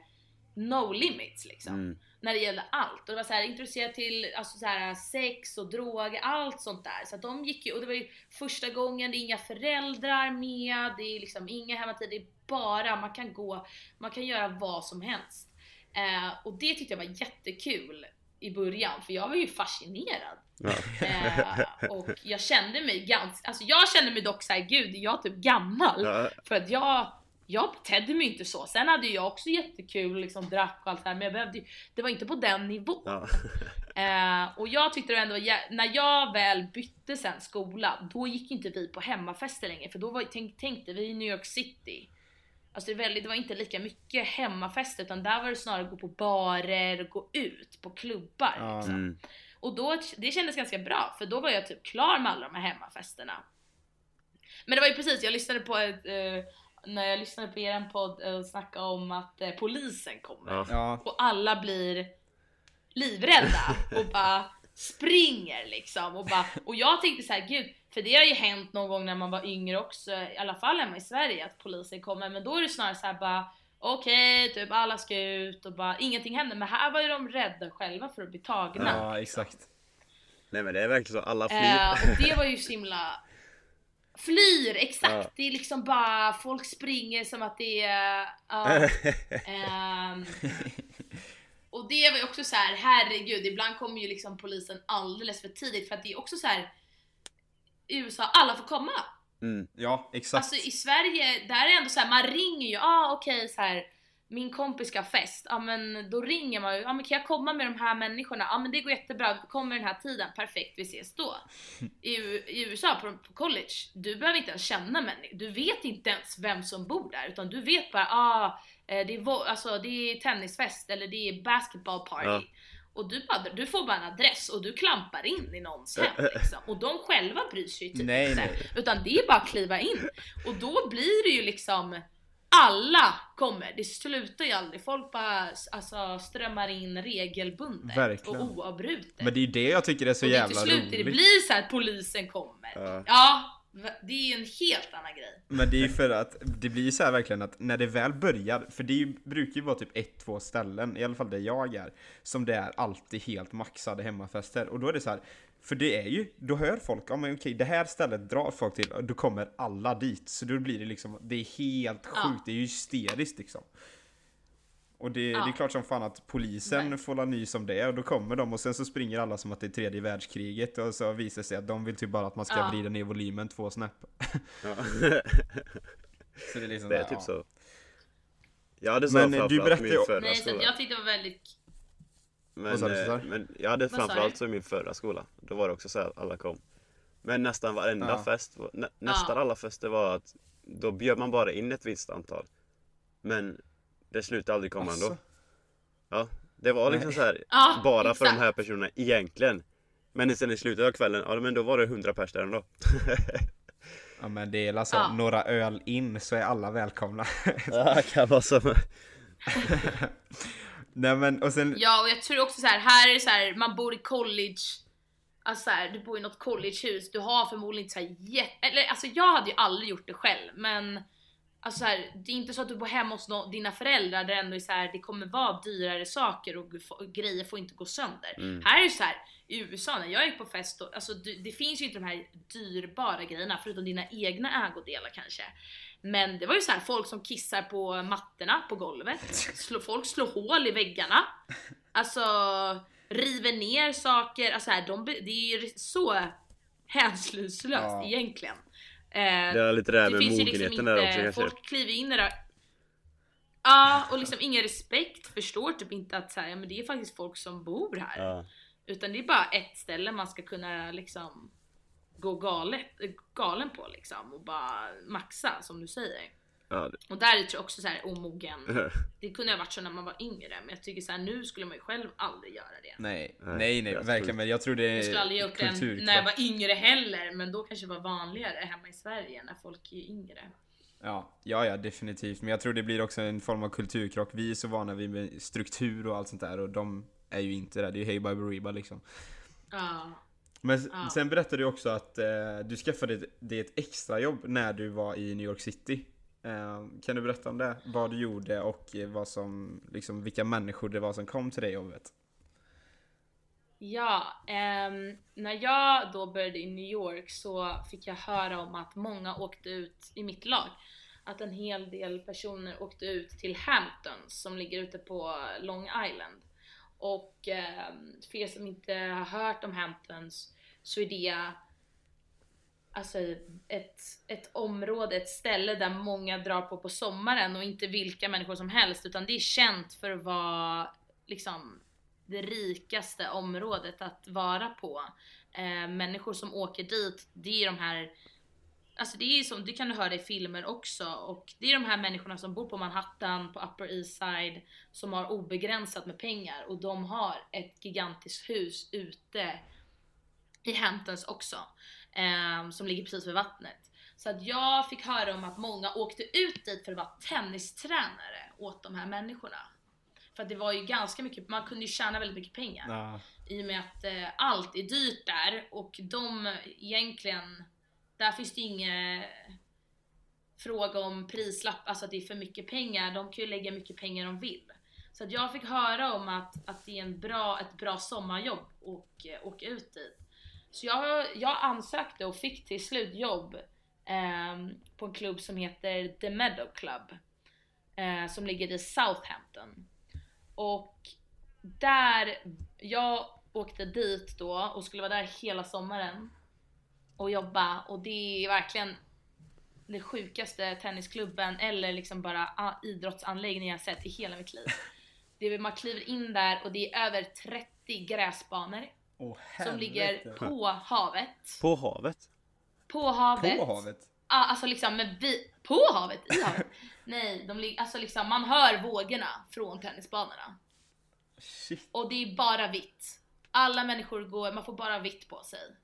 no limits liksom Mm. när det gällde allt. Och det var så här introducerat till alltså så här, sex och droger, allt sånt där. Så att de gick ju, och det var ju första gången, det är inga föräldrar med, det är liksom inga hemmatid, det är bara, man kan gå, man kan göra vad som helst. Eh, och det tyckte jag var jättekul i början, för jag var ju fascinerad. Ja. Eh, och jag kände mig ganska, alltså jag kände mig dock såhär, gud, är jag typ gammal? Ja. För att jag, jag betedde mig inte så. Sen hade jag också jättekul, liksom drack och allt det här, men jag behövde, det var inte på den nivån. Ja. Eh, och jag tyckte det ändå när jag väl bytte sen skola, då gick inte vi på hemmafester längre, för då var, tänk, tänkte vi i New York City. Alltså det, väldigt, det var inte lika mycket hemmafester, utan där var det snarare gå på barer och gå ut på klubbar. Liksom. Mm. Och då, det kändes ganska bra för då var jag typ klar med alla de här hemmafesterna. Men det var ju precis, jag lyssnade på ett, eh, när jag lyssnade på er podd eh, och snacka om att eh, polisen kommer. Ja. Och alla blir livrädda och bara springer liksom. Och, bara, och jag tänkte så här, gud, för det har ju hänt någon gång när man var yngre också, i alla fall hemma i Sverige, att polisen kommer. Men då är det snarare så här bara okej, typ alla ska ut och bara ingenting händer. Men här var ju de rädda själva för att bli tagna. ja, exakt. Nej men det är verkligen så, alla flyr. Eh, och det var ju så himla Flyr, exakt! Ja. Det är liksom bara, folk springer som att det är... ja. Ehm, och det var ju också så här, herregud, ibland kommer ju liksom polisen alldeles för tidigt för att det är också så här. I USA, alla får komma. Mm. Ja, exakt. Alltså i Sverige, där är det ändå så här, man ringer ju, ah okej så här min kompis ska ha fest, ja men då ringer man ju, ja men kan jag komma med de här människorna? Ja men det går jättebra, kommer den här tiden, perfekt vi ses då. I, i USA på, på college, du behöver inte ens känna människor, du vet inte ens vem som bor där utan du vet bara, ah eh, det är, alltså, det är tennisfest eller det är basketball party. Ja. Och du, bara, du får bara en adress och du klampar in i någons hem liksom. Och de själva bryr sig ju typ Nej, inte. nej. Utan det är bara att kliva in. Och då blir det ju liksom alla kommer, det slutar ju aldrig. Folk bara alltså, strömmar in regelbundet Verkligen. och oavbrutet. Men det är ju det jag tycker är så och jävla till slut det roligt. blir så här att polisen kommer. Ja. Ja, det är ju en helt annan grej. Men det är ju för att det blir ju så här verkligen att när det väl börjar, för det ju, brukar ju vara typ ett, två ställen, i alla fall där jag är, som det är alltid helt maxade hemmafester. Och då är det så här, för det är ju, då hör folk, ja men okej, det här stället drar folk till, och då kommer alla dit. Så då blir det liksom, det är helt Ja. sjukt, det är ju hysteriskt liksom. Och det, Ja. det är klart som fan att polisen Nej. får la nys om det och då kommer de och sen så springer alla som att det är tredje världskriget och så visar det sig att de vill typ bara att man ska Ja. vrida ner volymen två snäpp. Ja. Så det är liksom Det är där, typ ja. så. Jag hade så Men, eh, framförallt du berättade min ju- förra Nej, så skola. jag tyckte det var väldigt Men, eh, men jag hade framförallt så i min förra skola. Då var det också så här att alla kom. Men nästan varenda Ja. fest, nä, nästan Ja. alla fester var att då bjöd man bara in ett visst antal. Men det slutade aldrig komma ändå. Asså? Ja, det var liksom Nej. så här Ja, bara för de exakt. här personerna egentligen. Men sen i slutet av kvällen, ja men då var det 100 pers där ändå. Ja men det är alltså Ja. några öl in så är alla välkomna. Ja, kan vara så. Nej men och sen, Ja och jag tror också så här, här är det så här, man bor i college Alltså så här, du bor i något collegehus, du har förmodligen inte så här jätte, eller alltså jag hade ju aldrig gjort det själv men Alltså så här, det är inte så att du bor hemma hos nå- dina föräldrar där det ändå är så här, det kommer vara dyrare saker och, och grejer får inte gå sönder. Mm. Här är det så här, i USA när jag gick på fest, och, alltså du, det finns ju inte de här dyrbara grejerna förutom dina egna ägodelar kanske. Men det var ju så här, folk som kissar på mattorna på golvet, slå, folk slår hål i väggarna, alltså river ner saker, alltså här, de, det är ju så hänsynslöst Ja. egentligen. Eh, Det är lite det här med liksom mogenheten inte, där också kanske. folk kliver in i det där. Ja, och liksom ingen respekt, förstår typ inte att så här, ja, men det är faktiskt folk som bor här. Ja. Utan det är bara ett ställe man ska kunna liksom gå galet, galen på liksom och bara maxa som du säger. Ja, Och där är det också så här omogen. Det kunde ha varit så när man var yngre men jag tycker så här nu skulle man ju själv aldrig göra det. nej, Nej, nej, verkligen men jag tror det Jag skulle aldrig är gjort det kulturkrock. när jag var yngre heller men då kanske det var vanligare hemma i Sverige när folk är yngre. Ja, ja, ja, definitivt. Men jag tror det blir också en form av kulturkrock. Vi är så vana vid med struktur och allt sånt där och de är ju inte det. Det är ju Hey Bye liksom. Ja. Men Ja. sen berättade du också att eh, du skaffade dig ett extrajobb när du var i New York City. Eh, kan du berätta om det? Vad du gjorde och eh, vad som, liksom, vilka människor det var som kom till det jobbet? Ja, ehm, när jag då började i New York så fick jag höra om att många åkte ut i mitt lag. Att en hel del personer åkte ut till Hamptons som ligger ute på Long Island. Och ehm, för er som inte har hört om Hamptons så är det alltså ett, ett område, ett ställe där många drar på på sommaren och inte vilka människor som helst utan det är känt för att vara liksom det rikaste området att vara på. Eh, människor som åker dit, det är de här Alltså det är som, det kan du höra i filmer också och det är de här människorna som bor på Manhattan, på Upper East Side som har obegränsat med pengar och de har ett gigantiskt hus ute i Hamptons också eh, som ligger precis vid vattnet. Så att jag fick höra om att många åkte ut dit för att vara tennistränare åt de här människorna. För att det var ju ganska mycket, man kunde ju tjäna väldigt mycket pengar Ja, i och med att eh, allt är dyrt där och de egentligen, där finns det ingen fråga om prislapp, alltså att det är för mycket pengar, de kan ju lägga mycket pengar de vill. Så att jag fick höra om att, att det är en bra, ett bra sommarjobb och eh, åka ut dit. Så jag, jag ansökte och fick till slut jobb eh, på en klubb som heter The Meadow Club. Eh, som ligger i Southampton. Och där, jag åkte dit då och skulle vara där hela sommaren. och jobba och det är verkligen den sjukaste tennisklubben eller liksom bara idrottsanläggningen idrottsanläggning jag sett i hela mitt liv. Det är, man kliver in där och det är över 30 gräsbanor Åh, som ligger på havet. På havet? På havet. På havet? Ja, alltså liksom med vi... På havet? I havet? Nej, de ligger, alltså liksom man hör vågorna från tennisbanorna. Shit. Och det är bara vitt. Alla människor går, man får bara vitt på sig.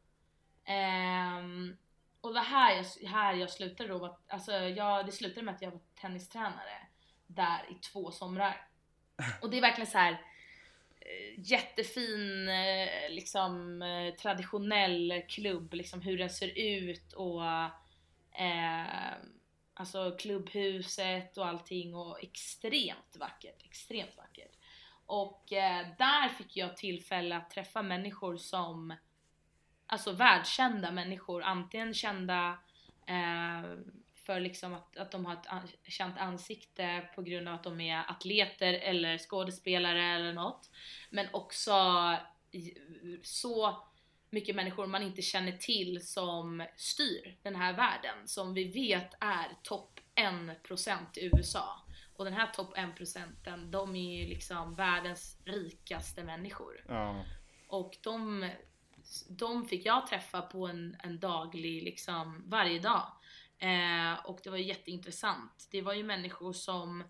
Ehm, och det här jag, här jag slutade då, var- alltså jag, det slutade med att jag var tennistränare där i två somrar. Och det är verkligen så här Eh, jättefin, eh, liksom eh, traditionell klubb, liksom hur den ser ut och eh, alltså klubbhuset och allting och extremt vackert, extremt vackert. Och eh, där fick jag tillfälle att träffa människor som, alltså världskända människor, antingen kända eh, för liksom att, att de har ett an- känt ansikte på grund av att de är atleter eller skådespelare eller något. Men också så mycket människor man inte känner till som styr den här världen som vi vet är topp 1% i USA. Och den här topp 1% de är ju liksom världens rikaste människor. Ja. Och de, de fick jag träffa på en, en daglig, liksom varje dag. Eh, och det var jätteintressant. Det var ju människor som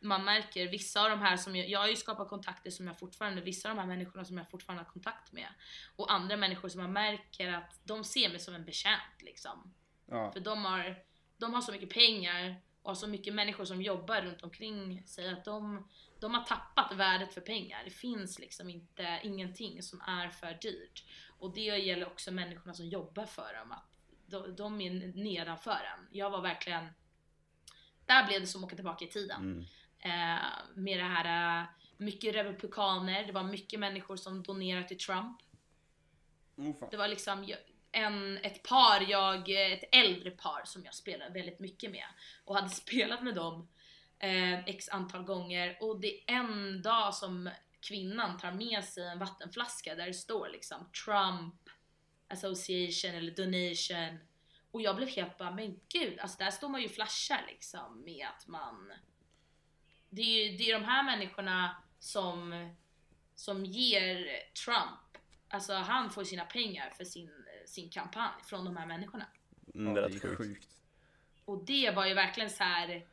man märker, vissa av de här som jag, jag har ju skapat kontakter som jag fortfarande, vissa av de här människorna som jag fortfarande har kontakt med. Och andra människor som man märker att de ser mig som en betjänt liksom. Ja. För de har, de har så mycket pengar och har så mycket människor som jobbar runt omkring sig att de, de har tappat värdet för pengar. Det finns liksom inte, ingenting som är för dyrt. Och det gäller också människorna som jobbar för dem. Att de, de är nedanför en. Jag var verkligen, där blev det som att åka tillbaka i tiden. Mm. Eh, med det här, eh, mycket republikaner, det var mycket människor som donerade till Trump. Fan. Det var liksom en, ett par, jag, ett äldre par som jag spelade väldigt mycket med och hade spelat med dem eh, x antal gånger och det är en dag som kvinnan tar med sig en vattenflaska där det står liksom Trump Association eller Donation och jag blev helt bara, men gud, alltså där står man ju och flashar liksom med att man det är ju det är de här människorna som, som ger Trump, alltså han får sina pengar för sin, sin kampanj från de här människorna. Mm, det är sjukt. Och det var ju verkligen så här.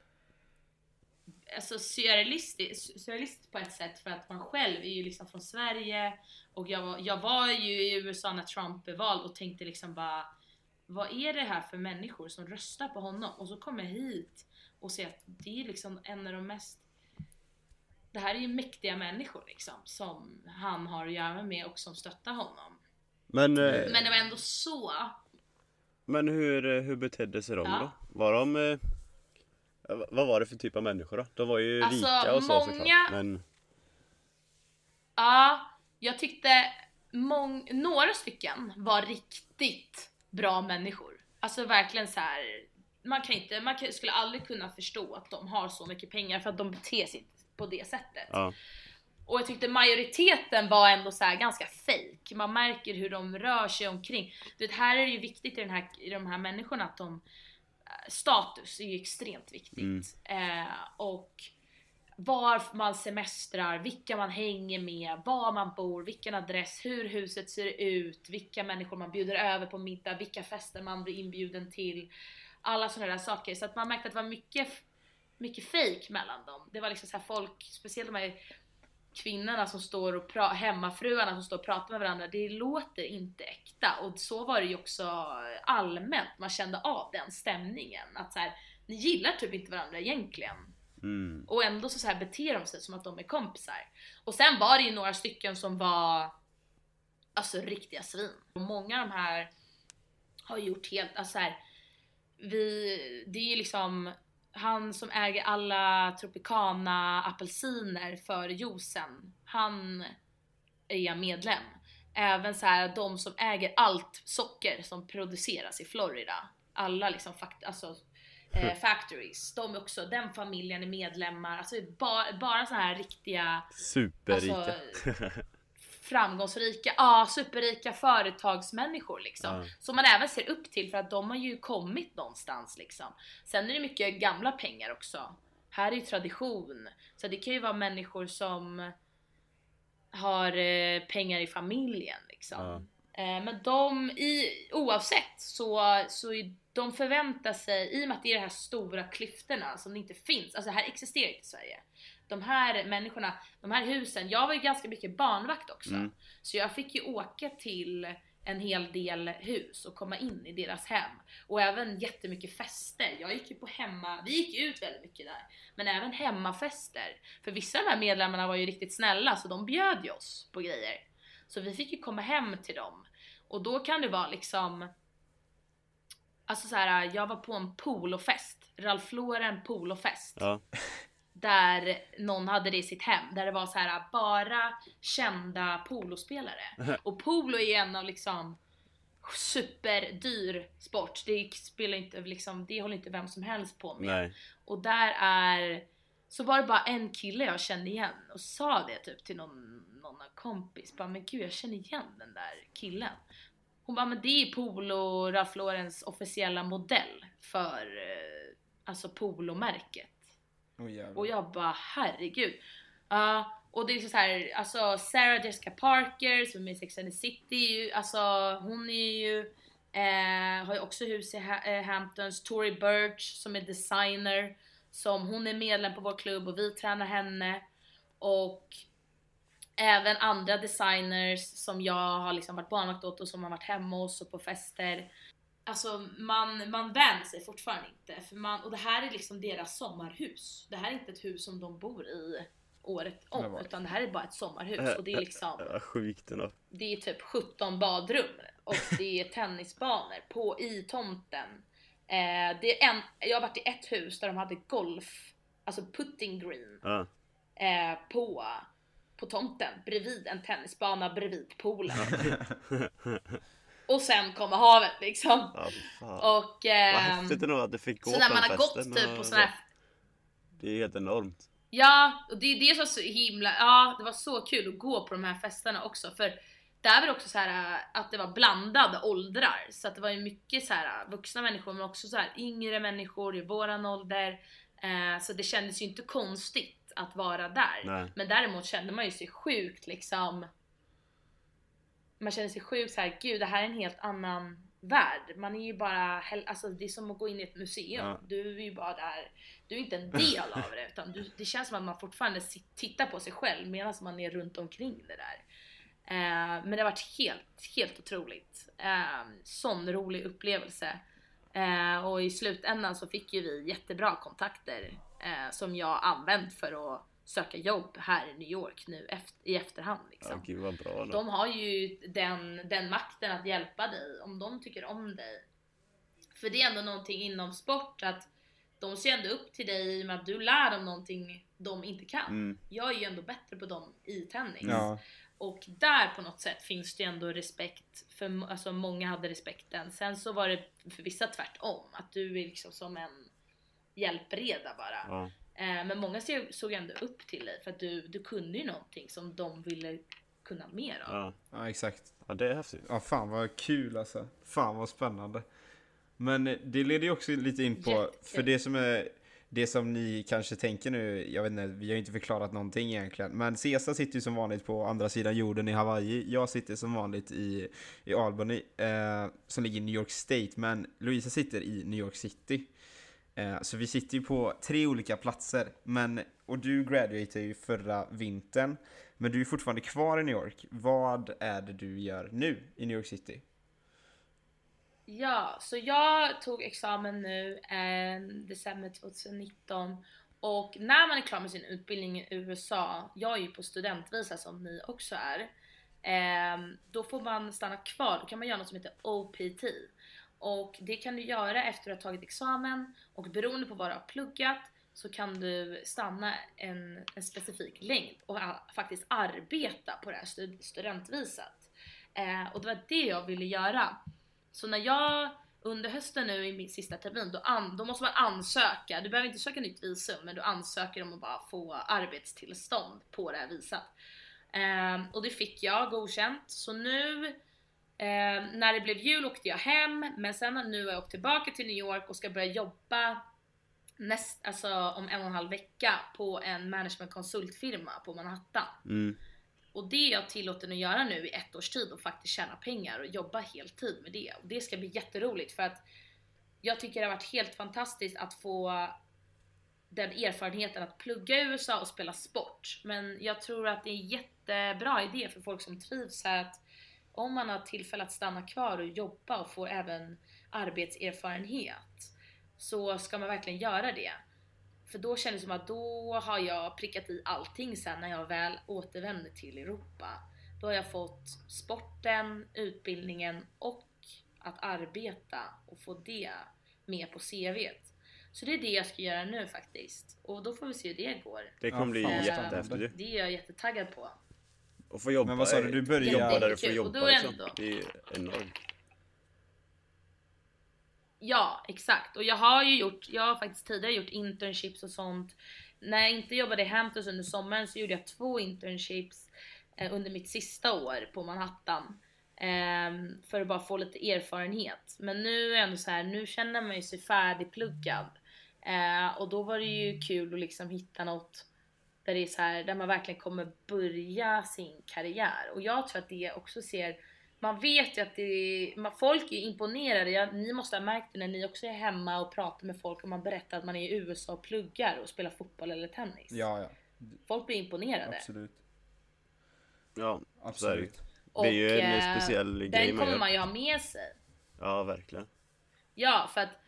Alltså surrealistiskt, surrealistiskt på ett sätt för att man själv är ju liksom från Sverige och jag var, jag var ju i USA när Trump blev vald och tänkte liksom bara Vad är det här för människor som röstar på honom? Och så kommer jag hit och ser att det är liksom en av de mest Det här är ju mäktiga människor liksom som han har att göra med och som stöttar honom. Men, eh, Men det var ändå så men hur, eh, hur betedde sig de Ja. då? Var de... Eh, vad var det för typ av människor då? De var ju Alltså, rika och så många- såklart. Men Ja, jag tyckte mång- några stycken var riktigt bra människor. Alltså verkligen så här. Man, kan inte, man kan, skulle aldrig kunna förstå att de har så mycket pengar för att de beter sig på det sättet. ja. Och jag tyckte majoriteten var ändå så här ganska fake. Man märker hur de rör sig omkring. Du vet, här är det ju viktigt i, den här, i de här människorna att de... Status är ju extremt viktigt. Eh, och var man semestrar, vilka man hänger med, var man bor, vilken adress, hur huset ser ut, vilka människor man bjuder över på middag, vilka fester man blir inbjuden till. Alla sådana där saker. Så att man märkte att det var mycket, mycket fake mellan dem. Det var liksom så här folk, speciellt de här kvinnorna som står och pratar, hemmafruarna som står och pratar med varandra, det låter inte äkta. Och så var det ju också allmänt, man kände av den stämningen. Att så här, ni gillar typ inte varandra egentligen. Mm. Och ändå så, så här beter de sig som att de är kompisar. Och sen var det ju några stycken som var alltså riktiga svin. Och många av de här har gjort helt, alltså så här, vi, det är ju liksom han som äger alla Tropicana apelsiner för juicen, han är jag medlem. Även så här de som äger allt socker som produceras i Florida. Alla liksom fakt alltså, eh, factories, de är också, den familjen är medlemmar. Alltså bara, bara så här riktiga Superrika. Alltså, framgångsrika, ja superrika företagsmänniskor liksom. Ja. Som man även ser upp till för att de har ju kommit någonstans liksom. Sen är det mycket gamla pengar också. Här är ju tradition. Så det kan ju vara människor som har eh, pengar i familjen liksom. Eh, men de, i, oavsett så, så är- de förväntar sig, i och med att det är de här stora klyftorna som inte finns, alltså det här existerar inte i Sverige. De här människorna, de här husen, jag var ju ganska mycket barnvakt också. Mm. Så jag fick ju åka till en hel del hus och komma in i deras hem. Och även jättemycket fester. Jag gick ju på hemma, vi gick ut väldigt mycket där. Men även hemmafester. För vissa av de här medlemmarna var ju riktigt snälla så de bjöd ju oss på grejer. Så vi fick ju komma hem till dem. Och då kan det vara liksom Alltså så här, jag var på en polofest, Ralph Lauren polofest Ja. där någon hade det i sitt hem, där det var så här bara kända polospelare. Och polo är en av liksom superdyr sport. Det spelar inte liksom, det håller inte vem som helst på med. Nej. Och där är, så var det bara en kille jag kände igen och sa det typ till någon, någon kompis. Bara, men gud jag känner igen den där killen. Hon bara, men det är Polo Ralph Laurens officiella modell för eh, alltså polomärket. Oh. Och jag bara herregud. Uh, och det är liksom så här, alltså Sarah Jessica Parker som är med i Sex and the City, alltså hon är ju, eh, har ju också hus i ha- eh, Hamptons. Tori Burch som är designer, som hon är medlem på vår klubb och vi tränar henne. Och även andra designers som jag har liksom varit barnvakt åt och som har varit hemma hos och på fester. Alltså man, man vänjer sig fortfarande inte. För man, och det här är liksom deras sommarhus. Det här är inte ett hus som de bor i året om. vad- Utan det här är bara ett sommarhus. Och det är liksom Ja, Sjukt ändå. det är typ 17 badrum och det är tennisbanor på, i tomten. Eh, det är en, jag har varit i ett hus där de hade golf, alltså putting green, Ja. eh, på, på tomten bredvid en tennisbana bredvid poolen. och sen kommer havet liksom. Ja, fan. Och Vad ehm, häftigt ändå att du fick gå så på när den man har gått typ på såna här. Det är helt enormt. Ja, och det är det var så himla, ja det var så kul att gå på de här festerna också för där var det också så här äh, att det var blandade åldrar så att det var ju mycket så här äh, vuxna människor men också så här yngre människor i våran ålder eh, så det kändes ju inte konstigt att vara där. Nej. Men däremot kände man ju sig sjukt liksom man känner sig sjukt så här, gud det här är en helt annan värld. Man är ju bara, alltså det är som att gå in i ett museum. Ja. Du är ju bara där, du är inte en del av det utan du, det känns som att man fortfarande tittar på sig själv medan man är runt omkring det där. Eh, men det har varit helt, helt otroligt. Eh, sån rolig upplevelse. Eh, och i slutändan så fick ju vi jättebra kontakter eh, som jag använt för att söka jobb här i New York nu efter, i efterhand. Liksom. Ja, gud vad bra. De har ju den, den makten att hjälpa dig om de tycker om dig. För det är ändå någonting inom sport att de ser ändå upp till dig i och med att du lär dem någonting de inte kan. Mm. Jag är ju ändå bättre på dem i tennis. Ja, Och där på något sätt finns det ju ändå respekt, för alltså många hade respekten. Sen så var det för vissa tvärtom, att du är liksom som en hjälpreda bara. Ja. Eh, Men många såg ändå upp till dig för att du, du kunde ju någonting som de ville kunna mer av. Ja. ja, exakt. ja, det är häftigt. Ja, fan vad kul alltså. Fan vad spännande. Men eh, det leder ju också lite in på, Jättekul. för det som är det som ni kanske tänker nu, jag vet inte, vi har ju inte förklarat någonting egentligen. Men Cesar sitter ju som vanligt på andra sidan jorden i Hawaii. Jag sitter som vanligt i, i Albany, eh, som ligger i New York State. Men Louisa sitter i New York City. Eh, så vi sitter ju på tre olika platser. Men, och du graduated ju förra vintern. Men du är fortfarande kvar i New York. Vad är det du gör nu i New York City? Ja, så jag tog examen nu eh, december 2019 och när man är klar med sin utbildning i USA, jag är ju på studentvisa som ni också är, eh, då får man stanna kvar, då kan man göra något som heter OPT. Och det kan du göra efter att du tagit examen och beroende på vad du har pluggat så kan du stanna en, en specifik längd och faktiskt arbeta på det här stud- studentvisat. Eh, och det var det jag ville göra. Så när jag under hösten nu i min sista termin, då, an, då måste man ansöka. Du behöver inte söka nytt visum, men du ansöker om att bara få arbetstillstånd på det här visat. Eh, och det fick jag godkänt. Så nu ehm, när det blev jul åkte jag hem men sen nu har jag åkt tillbaka till New York och ska börja jobba näst, alltså om en och en halv vecka på en managementkonsultfirma på Manhattan. Mm. Och det är jag tillåten att göra nu i ett års tid och faktiskt tjäna pengar och jobba heltid med det. Och det ska bli jätteroligt för att jag tycker det har varit helt fantastiskt att få den erfarenheten att plugga i USA och spela sport. Men jag tror att det är en jättebra idé för folk som trivs här att om man har tillfälle att stanna kvar och jobba och få även arbetserfarenhet så ska man verkligen göra det. För då kändes det som att då har jag prickat i allting sen när jag väl återvänder till Europa. Då har jag fått sporten, utbildningen och att arbeta och få det med på CVt. Så det är det jag ska göra nu faktiskt. Och då får vi se hur det går. Det kommer bli jättehäftigt. Det är jag jättetaggad på. Och få jobba, Men vad sa du, du började- jobba där du får. Och jobba då är liksom. ändå- Det är enormt. Ja, exakt. Och jag har ju gjort, jag har faktiskt tidigare gjort internships och sånt. När jag inte jobbade i Hamptons under sommaren så gjorde jag två internships eh, under mitt sista år på Manhattan. Ehm, för att bara få lite erfarenhet. Men nu är jag ändå så här, nu känner man ju sig färdigpluggad. Eh, och då var det ju kul att liksom hitta något där det är så här, där man verkligen kommer börja sin karriär. Och jag tror att det också ser man vet ju att det man, folk är imponerade. Jag, ni måste ha märkt det när ni också är hemma och pratar med folk och man berättar att man är i USA och pluggar och spelar fotboll eller tennis. Ja, ja. Folk blir imponerade. Absolut. Ja, det. Absolut. Det är ju en eh, speciell grej Den kommer man ju ha med sig. Ja, verkligen. Ja, för att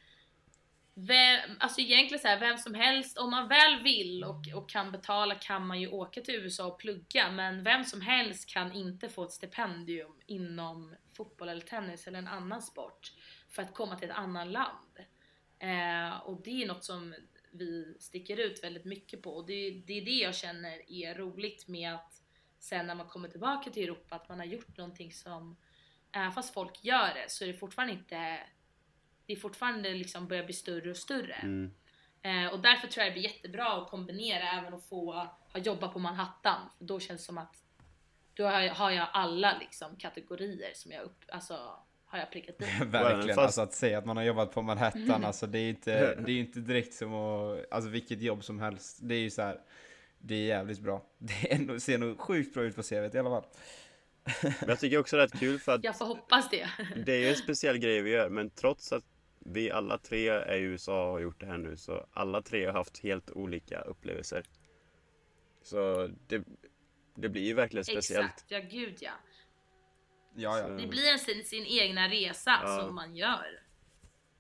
vem, alltså egentligen så här, vem som helst, om man väl vill och, och kan betala kan man ju åka till USA och plugga men vem som helst kan inte få ett stipendium inom fotboll eller tennis eller en annan sport för att komma till ett annat land. Eh, och det är något som vi sticker ut väldigt mycket på och det, det är det jag känner är roligt med att sen när man kommer tillbaka till Europa att man har gjort någonting som även fast folk gör det så är det fortfarande inte det är fortfarande liksom börjar bli större och större. Mm. Eh, och därför tror jag det blir jättebra att kombinera även att få ha jobbat på Manhattan. För då känns det som att då har jag, har jag alla liksom kategorier som jag upp, alltså har jag prickat i. Verkligen, fast- alltså att säga att man har jobbat på Manhattan, alltså det är inte, det är inte direkt som att, alltså vilket jobb som helst. Det är ju så här, det är jävligt bra. Det är ser nog sjukt bra ut på CVt i alla fall. Men jag tycker också det är rätt kul för att Jag får hoppas det. det är ju en speciell grej vi gör, men trots att vi alla tre är i USA och har gjort det här nu, så alla tre har haft helt olika upplevelser. Så det, det blir ju verkligen speciellt. Exakt, ja gud ja. Ja, ja. Det blir en sin, sin egna resa Ja. som man gör.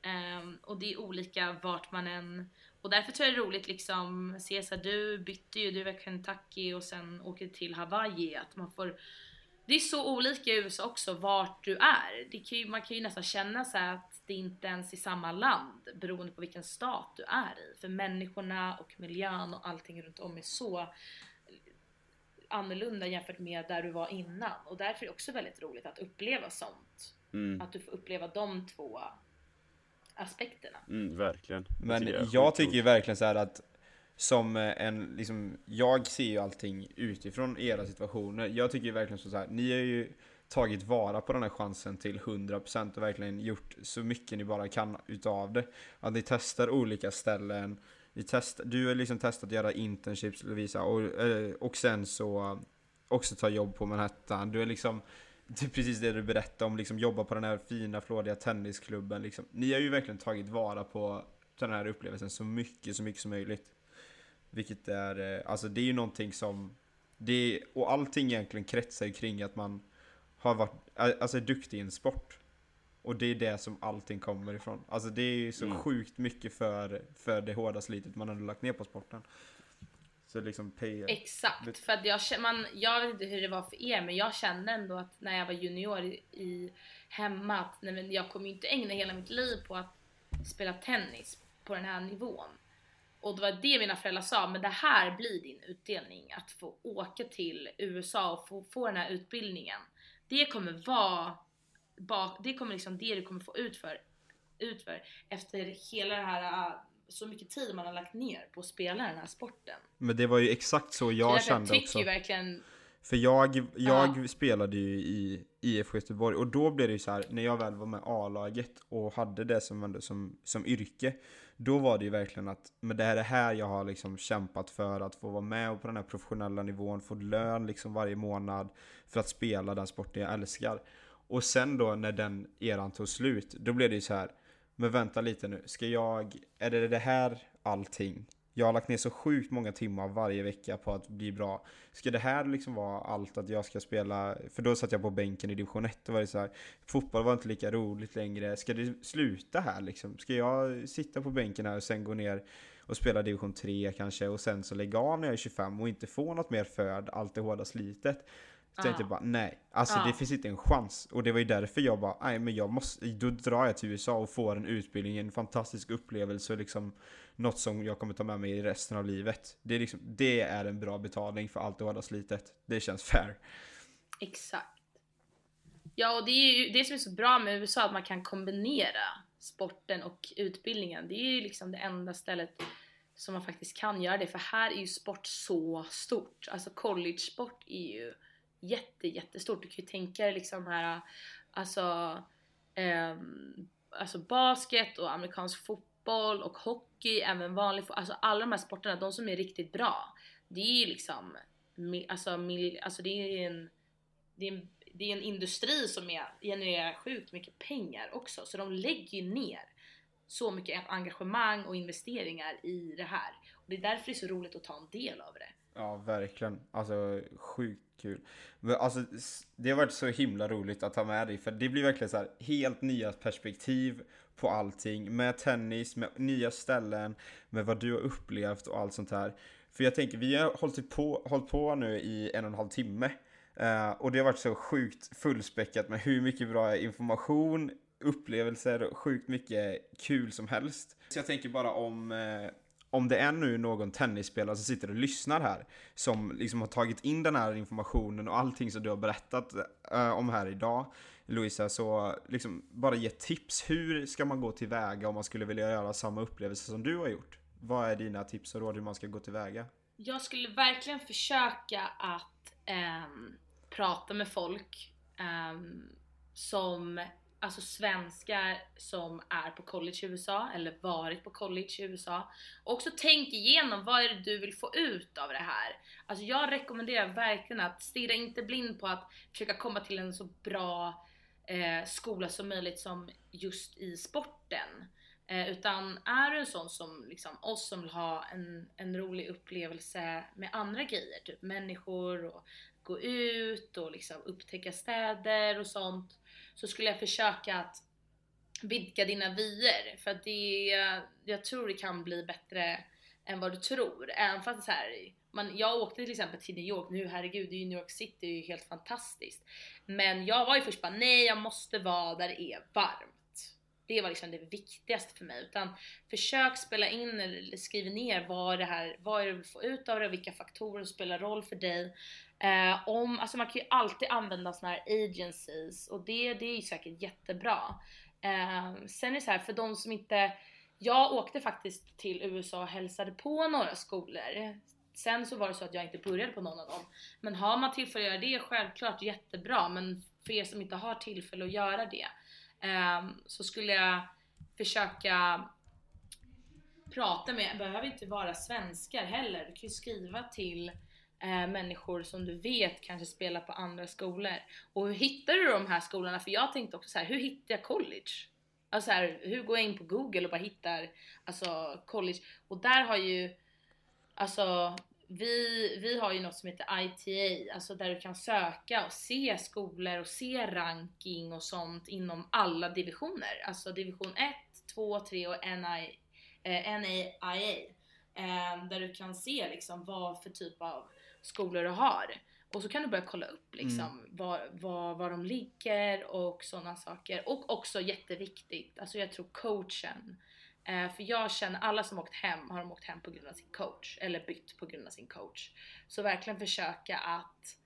Ehm, och det är olika vart man än... Och därför tror jag det är roligt liksom, här, du bytte ju, du var Kentucky och sen åker till Hawaii. Att man får... Det är så olika i USA också vart du är. Det kan ju, man kan ju nästan känna så att det inte ens är samma land beroende på vilken stat du är i. För människorna och miljön och allting runt om är så annorlunda jämfört med där du var innan. Och därför är det också väldigt roligt att uppleva sånt. Mm, Att du får uppleva de två aspekterna. mm, verkligen. Men är jag sjukt tycker ju verkligen så här att som eh, en, liksom, jag ser ju allting utifrån era situationer. Jag tycker ju verkligen så här, ni har ju tagit vara på den här chansen till 100% och verkligen gjort så mycket ni bara kan utav det. Att ni testar olika ställen, ni test, du har liksom testat att göra internships Lovisa och, eh, och sen så eh, också ta jobb på Manhattan. Du är liksom, det är precis det du berättade om, liksom jobba på den här fina flådiga tennisklubben. Liksom. Ni har ju verkligen tagit vara på den här upplevelsen så mycket, så mycket som möjligt. Vilket är, eh, alltså det är ju någonting som, det är, och allting egentligen kretsar ju kring att man har varit, alltså är duktig i en sport. Och det är det som allting kommer ifrån. Alltså det är ju så Mm. sjukt mycket för, för det hårda slitet man har lagt ner på sporten. Så liksom pay, Exakt, för att jag, man, jag vet inte hur det var för er men jag kände ändå att när jag var junior i, i hemma att nej, men jag kommer ju inte ägna hela mitt liv på att spela tennis på den här nivån. Och det var det mina föräldrar sa, men det här blir din utdelning. Att få åka till USA och få, få den här utbildningen. Det kommer vara, bak, det kommer liksom det du kommer få ut för, ut för efter hela det här, äh, så mycket tid man har lagt ner på att spela den här sporten. Men det var ju exakt så jag därför kände tycker också. verkligen För jag, jag ja. spelade ju i IFK Göteborg och då blev det ju så här, när jag väl var med A-laget och hade det som, som, som yrke, då var det ju verkligen att, men det är det här jag har liksom kämpat för, att få vara med på den här professionella nivån, få lön liksom varje månad för att spela den sporten jag älskar. Och sen då när den eran tog slut, då blev det ju så här, men vänta lite nu, ska jag, är det det här allting? Jag har lagt ner så sjukt många timmar varje vecka på att bli bra. Ska det här liksom vara allt att jag ska spela? För då satt jag på bänken i division 1 och var det så här, fotboll var inte lika roligt längre. Ska det sluta här liksom? Ska jag sitta på bänken här och sen gå ner och spela division 3 kanske och sen så lägga av när jag är 25 och inte få något mer för allt det hårda slitet? Så tänkte jag bara nej, alltså det finns inte en chans. Och det var ju därför jag bara, nej men jag måste, då drar jag till USA och får en utbildning, en fantastisk upplevelse och liksom något som jag kommer ta med mig i resten av livet. Det är liksom, det är en bra betalning för allt det hårda slitet. Det känns fair. Exakt. Ja, och det är ju det som är så bra med USA, att man kan kombinera sporten och utbildningen. Det är ju liksom det enda stället som man faktiskt kan göra det, för här är ju sport så stort. Alltså college-sport är ju jätte, jättestort. Du kan ju tänka dig liksom här, alltså, eh, alltså basket och amerikansk fotboll och hockey, även vanlig fotboll. Alltså alla de här sporterna, de som är riktigt bra, det är ju liksom, alltså, mil, alltså det är en, det är en, det är en industri som är, genererar sjukt mycket pengar också, så de lägger ju ner så mycket engagemang och investeringar i det här. Och det är därför det är så roligt att ta en del av det. Ja, verkligen. Alltså sjukt kul. Men alltså, det har varit så himla roligt att ha med dig, för det blir verkligen så här helt nya perspektiv på allting. Med tennis, med nya ställen, med vad du har upplevt och allt sånt här. För jag tänker, vi har hållit på, hållit på nu i en och en halv timme. Uh, och det har varit så sjukt fullspäckat med hur mycket bra information, upplevelser och sjukt mycket kul som helst. Så jag tänker bara om uh, om det är nu någon tennisspelare som sitter och lyssnar här, som liksom har tagit in den här informationen och allting som du har berättat uh, om här idag, Louisa, så liksom bara ge tips. Hur ska man gå tillväga om man skulle vilja göra samma upplevelse som du har gjort? Vad är dina tips och råd hur man ska gå tillväga? Jag skulle verkligen försöka att um, prata med folk um, som alltså svenskar som är på college i USA eller varit på college i USA. Och också tänk igenom vad är det du vill få ut av det här. Alltså jag rekommenderar verkligen att stirra inte blind på att försöka komma till en så bra eh, skola som möjligt som just i sporten. Eh, utan är du en sån som liksom oss som vill ha en, en rolig upplevelse med andra grejer, typ människor och gå ut och liksom upptäcka städer och sånt så skulle jag försöka att vidga dina vyer för att det, jag tror det kan bli bättre än vad du tror. Även fast så här, man, jag åkte till exempel till New York nu, herregud, det är ju New York City, det är ju helt fantastiskt. Men jag var ju först bara, nej jag måste vara där det är varmt. Det var liksom det viktigaste för mig. Utan försök spela in eller skriv ner vad det här, vad är det du vill få ut av det, vilka faktorer som spelar roll för dig. Eh, om, alltså man kan ju alltid använda såna här agencies och det, det är ju säkert jättebra. Eh, sen är det så här, för de som inte, jag åkte faktiskt till USA och hälsade på några skolor. Sen så var det så att jag inte började på någon av dem. Men har man tillfälle att göra det, självklart jättebra. Men för er som inte har tillfälle att göra det Ehm, så skulle jag försöka prata med, behöver inte vara svenskar heller. Du kan ju skriva till eh, människor som du vet kanske spelar på andra skolor. Och hur hittar du de här skolorna? För jag tänkte också så här, hur hittar jag college? Alltså här, hur går jag in på google och bara hittar alltså college? Och där har ju, alltså vi, vi har ju något som heter ITA, alltså där du kan söka och se skolor och se ranking och sånt inom alla divisioner. Alltså division 1, 2, 3 och NI, eh, NAIA. Eh, där du kan se liksom vad för typ av skolor du har. Och så kan du börja kolla upp liksom mm. var, var, var de ligger och sådana saker. Och också jätteviktigt, alltså jag tror coachen. Eh, för jag känner alla som åkt hem har de åkt hem på grund av sin coach eller bytt på grund av sin coach. Så verkligen försöka att,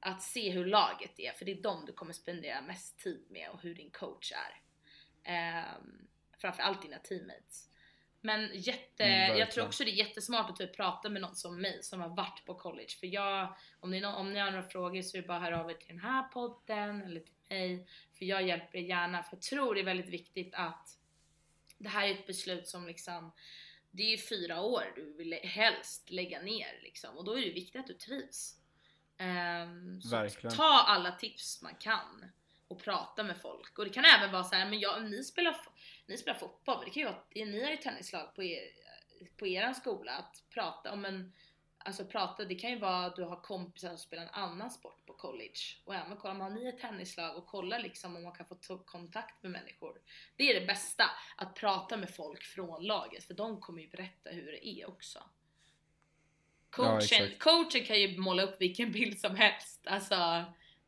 att se hur laget är för det är dem du kommer spendera mest tid med och hur din coach är. Eh, framförallt dina teammates. Men jätte, Mm, jag tror också det är jättesmart att typ prata med någon som mig som har varit på college. För jag, om ni, om ni har några frågor så är det bara att höra av er till den här podden eller till mig. För jag hjälper er gärna. För jag tror det är väldigt viktigt att det här är ett beslut som liksom det är ju fyra år du vill helst lägga ner liksom och då är det viktigt att du trivs. Ehm, så Verkligen. ta alla tips man kan och prata med folk. Och det kan även vara så här, men ja, ni spelar, ni spelar fotboll, men det kan ju vara, ni har ju tennislag på er, på er skola, att prata om en, alltså prata, det kan ju vara att du har kompisar som spelar en annan sport på college och även kolla om har ni ett tennislag och kolla liksom om man kan få ta kontakt med människor. Det är det bästa, att prata med folk från laget för de kommer ju berätta hur det är också. Coachen, exakt. coachen kan ju måla upp vilken bild som helst, alltså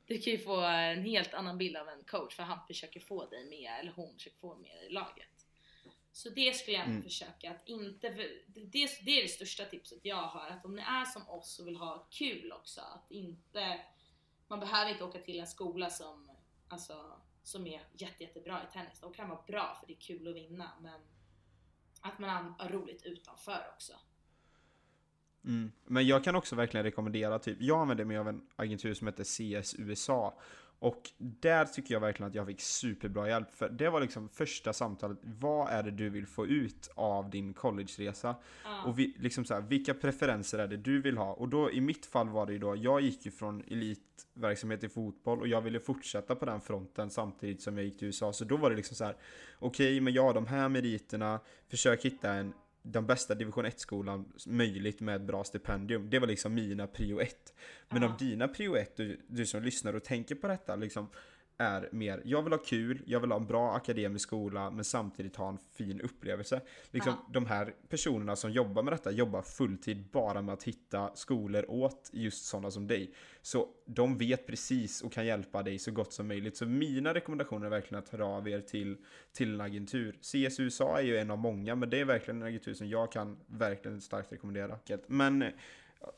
du kan ju få en helt annan bild av en coach för han försöker få dig med, eller hon försöker få med dig i laget. Så det skulle jag Mm. försöka att inte, för det, det är det största tipset jag har, att om ni är som oss och vill ha kul också, att inte, man behöver inte åka till en skola som, alltså, som är jätte, jättebra i tennis. De kan vara bra för det är kul att vinna, men att man har roligt utanför också. Mm. Men jag kan också verkligen rekommendera, typ, jag använder mig av en agentur som heter CS USA. Och där tycker jag verkligen att jag fick superbra hjälp. För det var liksom första samtalet, vad är det du vill få ut av din collegeresa? Ja. Och vi, liksom så här, vilka preferenser är det du vill ha? Och då i mitt fall var det ju då, jag gick ju från elitverksamhet i fotboll och jag ville fortsätta på den fronten samtidigt som jag gick till USA. Så då var det liksom så här, okej men jag har de här meriterna, försök hitta en den bästa division 1-skolan möjligt med ett bra stipendium. Det var liksom mina prio 1. Men Ja. av dina prio 1, du, du som lyssnar och tänker på detta, liksom är mer, jag vill ha kul, jag vill ha en bra akademisk skola, men samtidigt ha en fin upplevelse. Liksom Ja. de här personerna som jobbar med detta jobbar fulltid bara med att hitta skolor åt just sådana som dig. Så de vet precis och kan hjälpa dig så gott som möjligt. Så mina rekommendationer är verkligen att höra av er till, till en agentur. CS USA är ju en av många, men det är verkligen en agentur som jag kan verkligen starkt rekommendera. Men eh,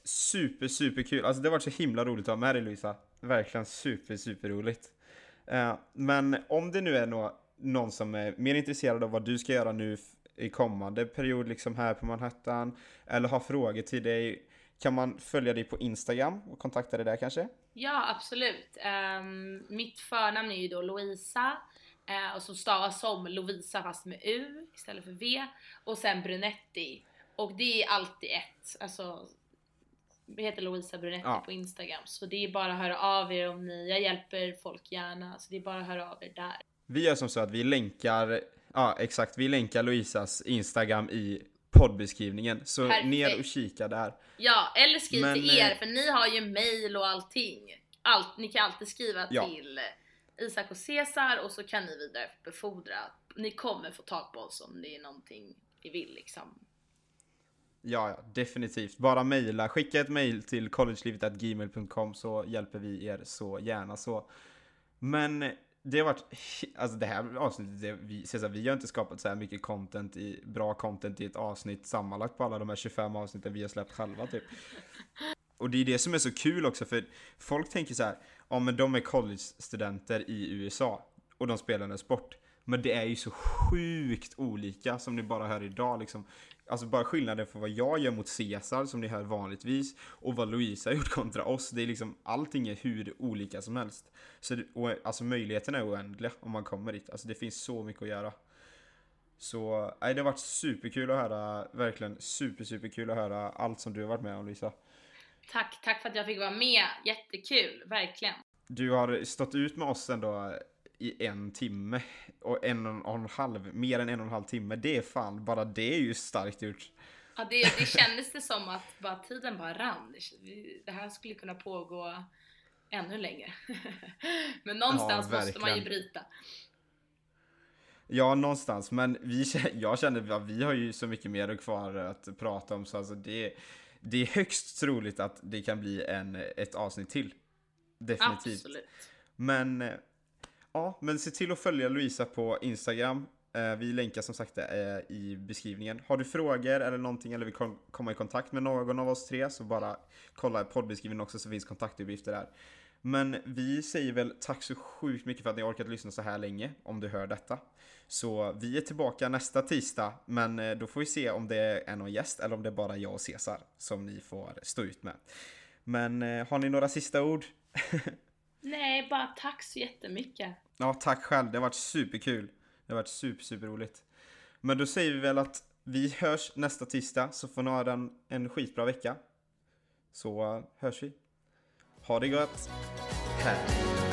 super, super kul. Alltså det har varit så himla roligt att ha med dig Louisa. Verkligen super, super roligt. Eh, men om det nu är nå- någon som är mer intresserad av vad du ska göra nu i kommande period, liksom här på Manhattan, eller har frågor till dig, kan man följa dig på Instagram och kontakta dig där kanske? Ja, absolut. Um, mitt förnamn är ju då Louisa uh, och så stavas som Lovisa fast med U istället för V och sen Brunetti. Och det är alltid ett. Alltså, heter Louisa Brunetti Ja. på Instagram så det är bara att höra av er om ni, jag hjälper folk gärna så det är bara att höra av er där. Vi gör som så att vi länkar, ja exakt, vi länkar Louisas Instagram i poddbeskrivningen. Så Perfekt. ner och kika där. Ja, eller skriv Men, till er eh, för ni har ju mail och allting. Allt, ni kan alltid skriva Ja. till Isak och Cesar och så kan ni vidarebefordra. Ni kommer få tag på oss om det är någonting ni vill liksom. Ja, ja, definitivt. Bara mejla. Skicka ett mejl till collegelivet.gmail.com så hjälper vi er så gärna så. Men det har varit, alltså det här avsnittet, det, vi, Cesar, vi har inte skapat så här mycket content i, bra content i ett avsnitt sammanlagt på alla de här 25 avsnitten vi har släppt själva typ. Och det är det som är så kul också för folk tänker så här, ja men de är college-studenter i USA och de spelar en sport. Men det är ju så sjukt olika som ni bara hör idag liksom. Alltså bara skillnaden för vad jag gör mot Cesar som ni hör vanligtvis och vad Louisa har gjort kontra oss. Det är liksom allting är hur olika som helst. Så det, och, alltså möjligheterna är oändliga om man kommer dit. Alltså det finns så mycket att göra. Så nej, det har varit superkul att höra, verkligen super superkul att höra allt som du har varit med om Lisa. Tack, tack för att jag fick vara med. Jättekul, verkligen. Du har stått ut med oss ändå i en timme och en och en halv, mer än en och en halv timme. Det är fan, bara det är ju starkt gjort. Ja, det, det kändes det som att bara tiden bara rann. Det- här skulle kunna pågå ännu längre. Men någonstans Ja, måste man ju bryta. Ja, någonstans. Men vi, jag känner att vi har ju så mycket mer kvar att prata om så alltså det, det är högst troligt att det kan bli en, ett avsnitt till. Definitivt. Absolut. Men eh, ja, men se till att följa Louisa på Instagram. Eh, vi länkar som sagt det eh, i beskrivningen. Har du frågor eller någonting eller vill komma i kontakt med någon av oss tre så bara kolla i poddbeskrivningen också så finns kontaktuppgifter där. Men vi säger väl tack så sjukt mycket för att ni orkat lyssna så här länge, om du hör detta. Så vi är tillbaka nästa tisdag, men eh, då får vi se om det är någon gäst eller om det är bara jag och Cesar som ni får stå ut med. Men har ni några sista ord? Nej, bara tack så jättemycket. Ja, tack själv. Det har varit superkul. Det har varit super, super roligt. Men då säger vi väl att vi hörs nästa tisdag så får ni ha en, en skitbra vecka. Så hörs vi. Ha det gött. Hej.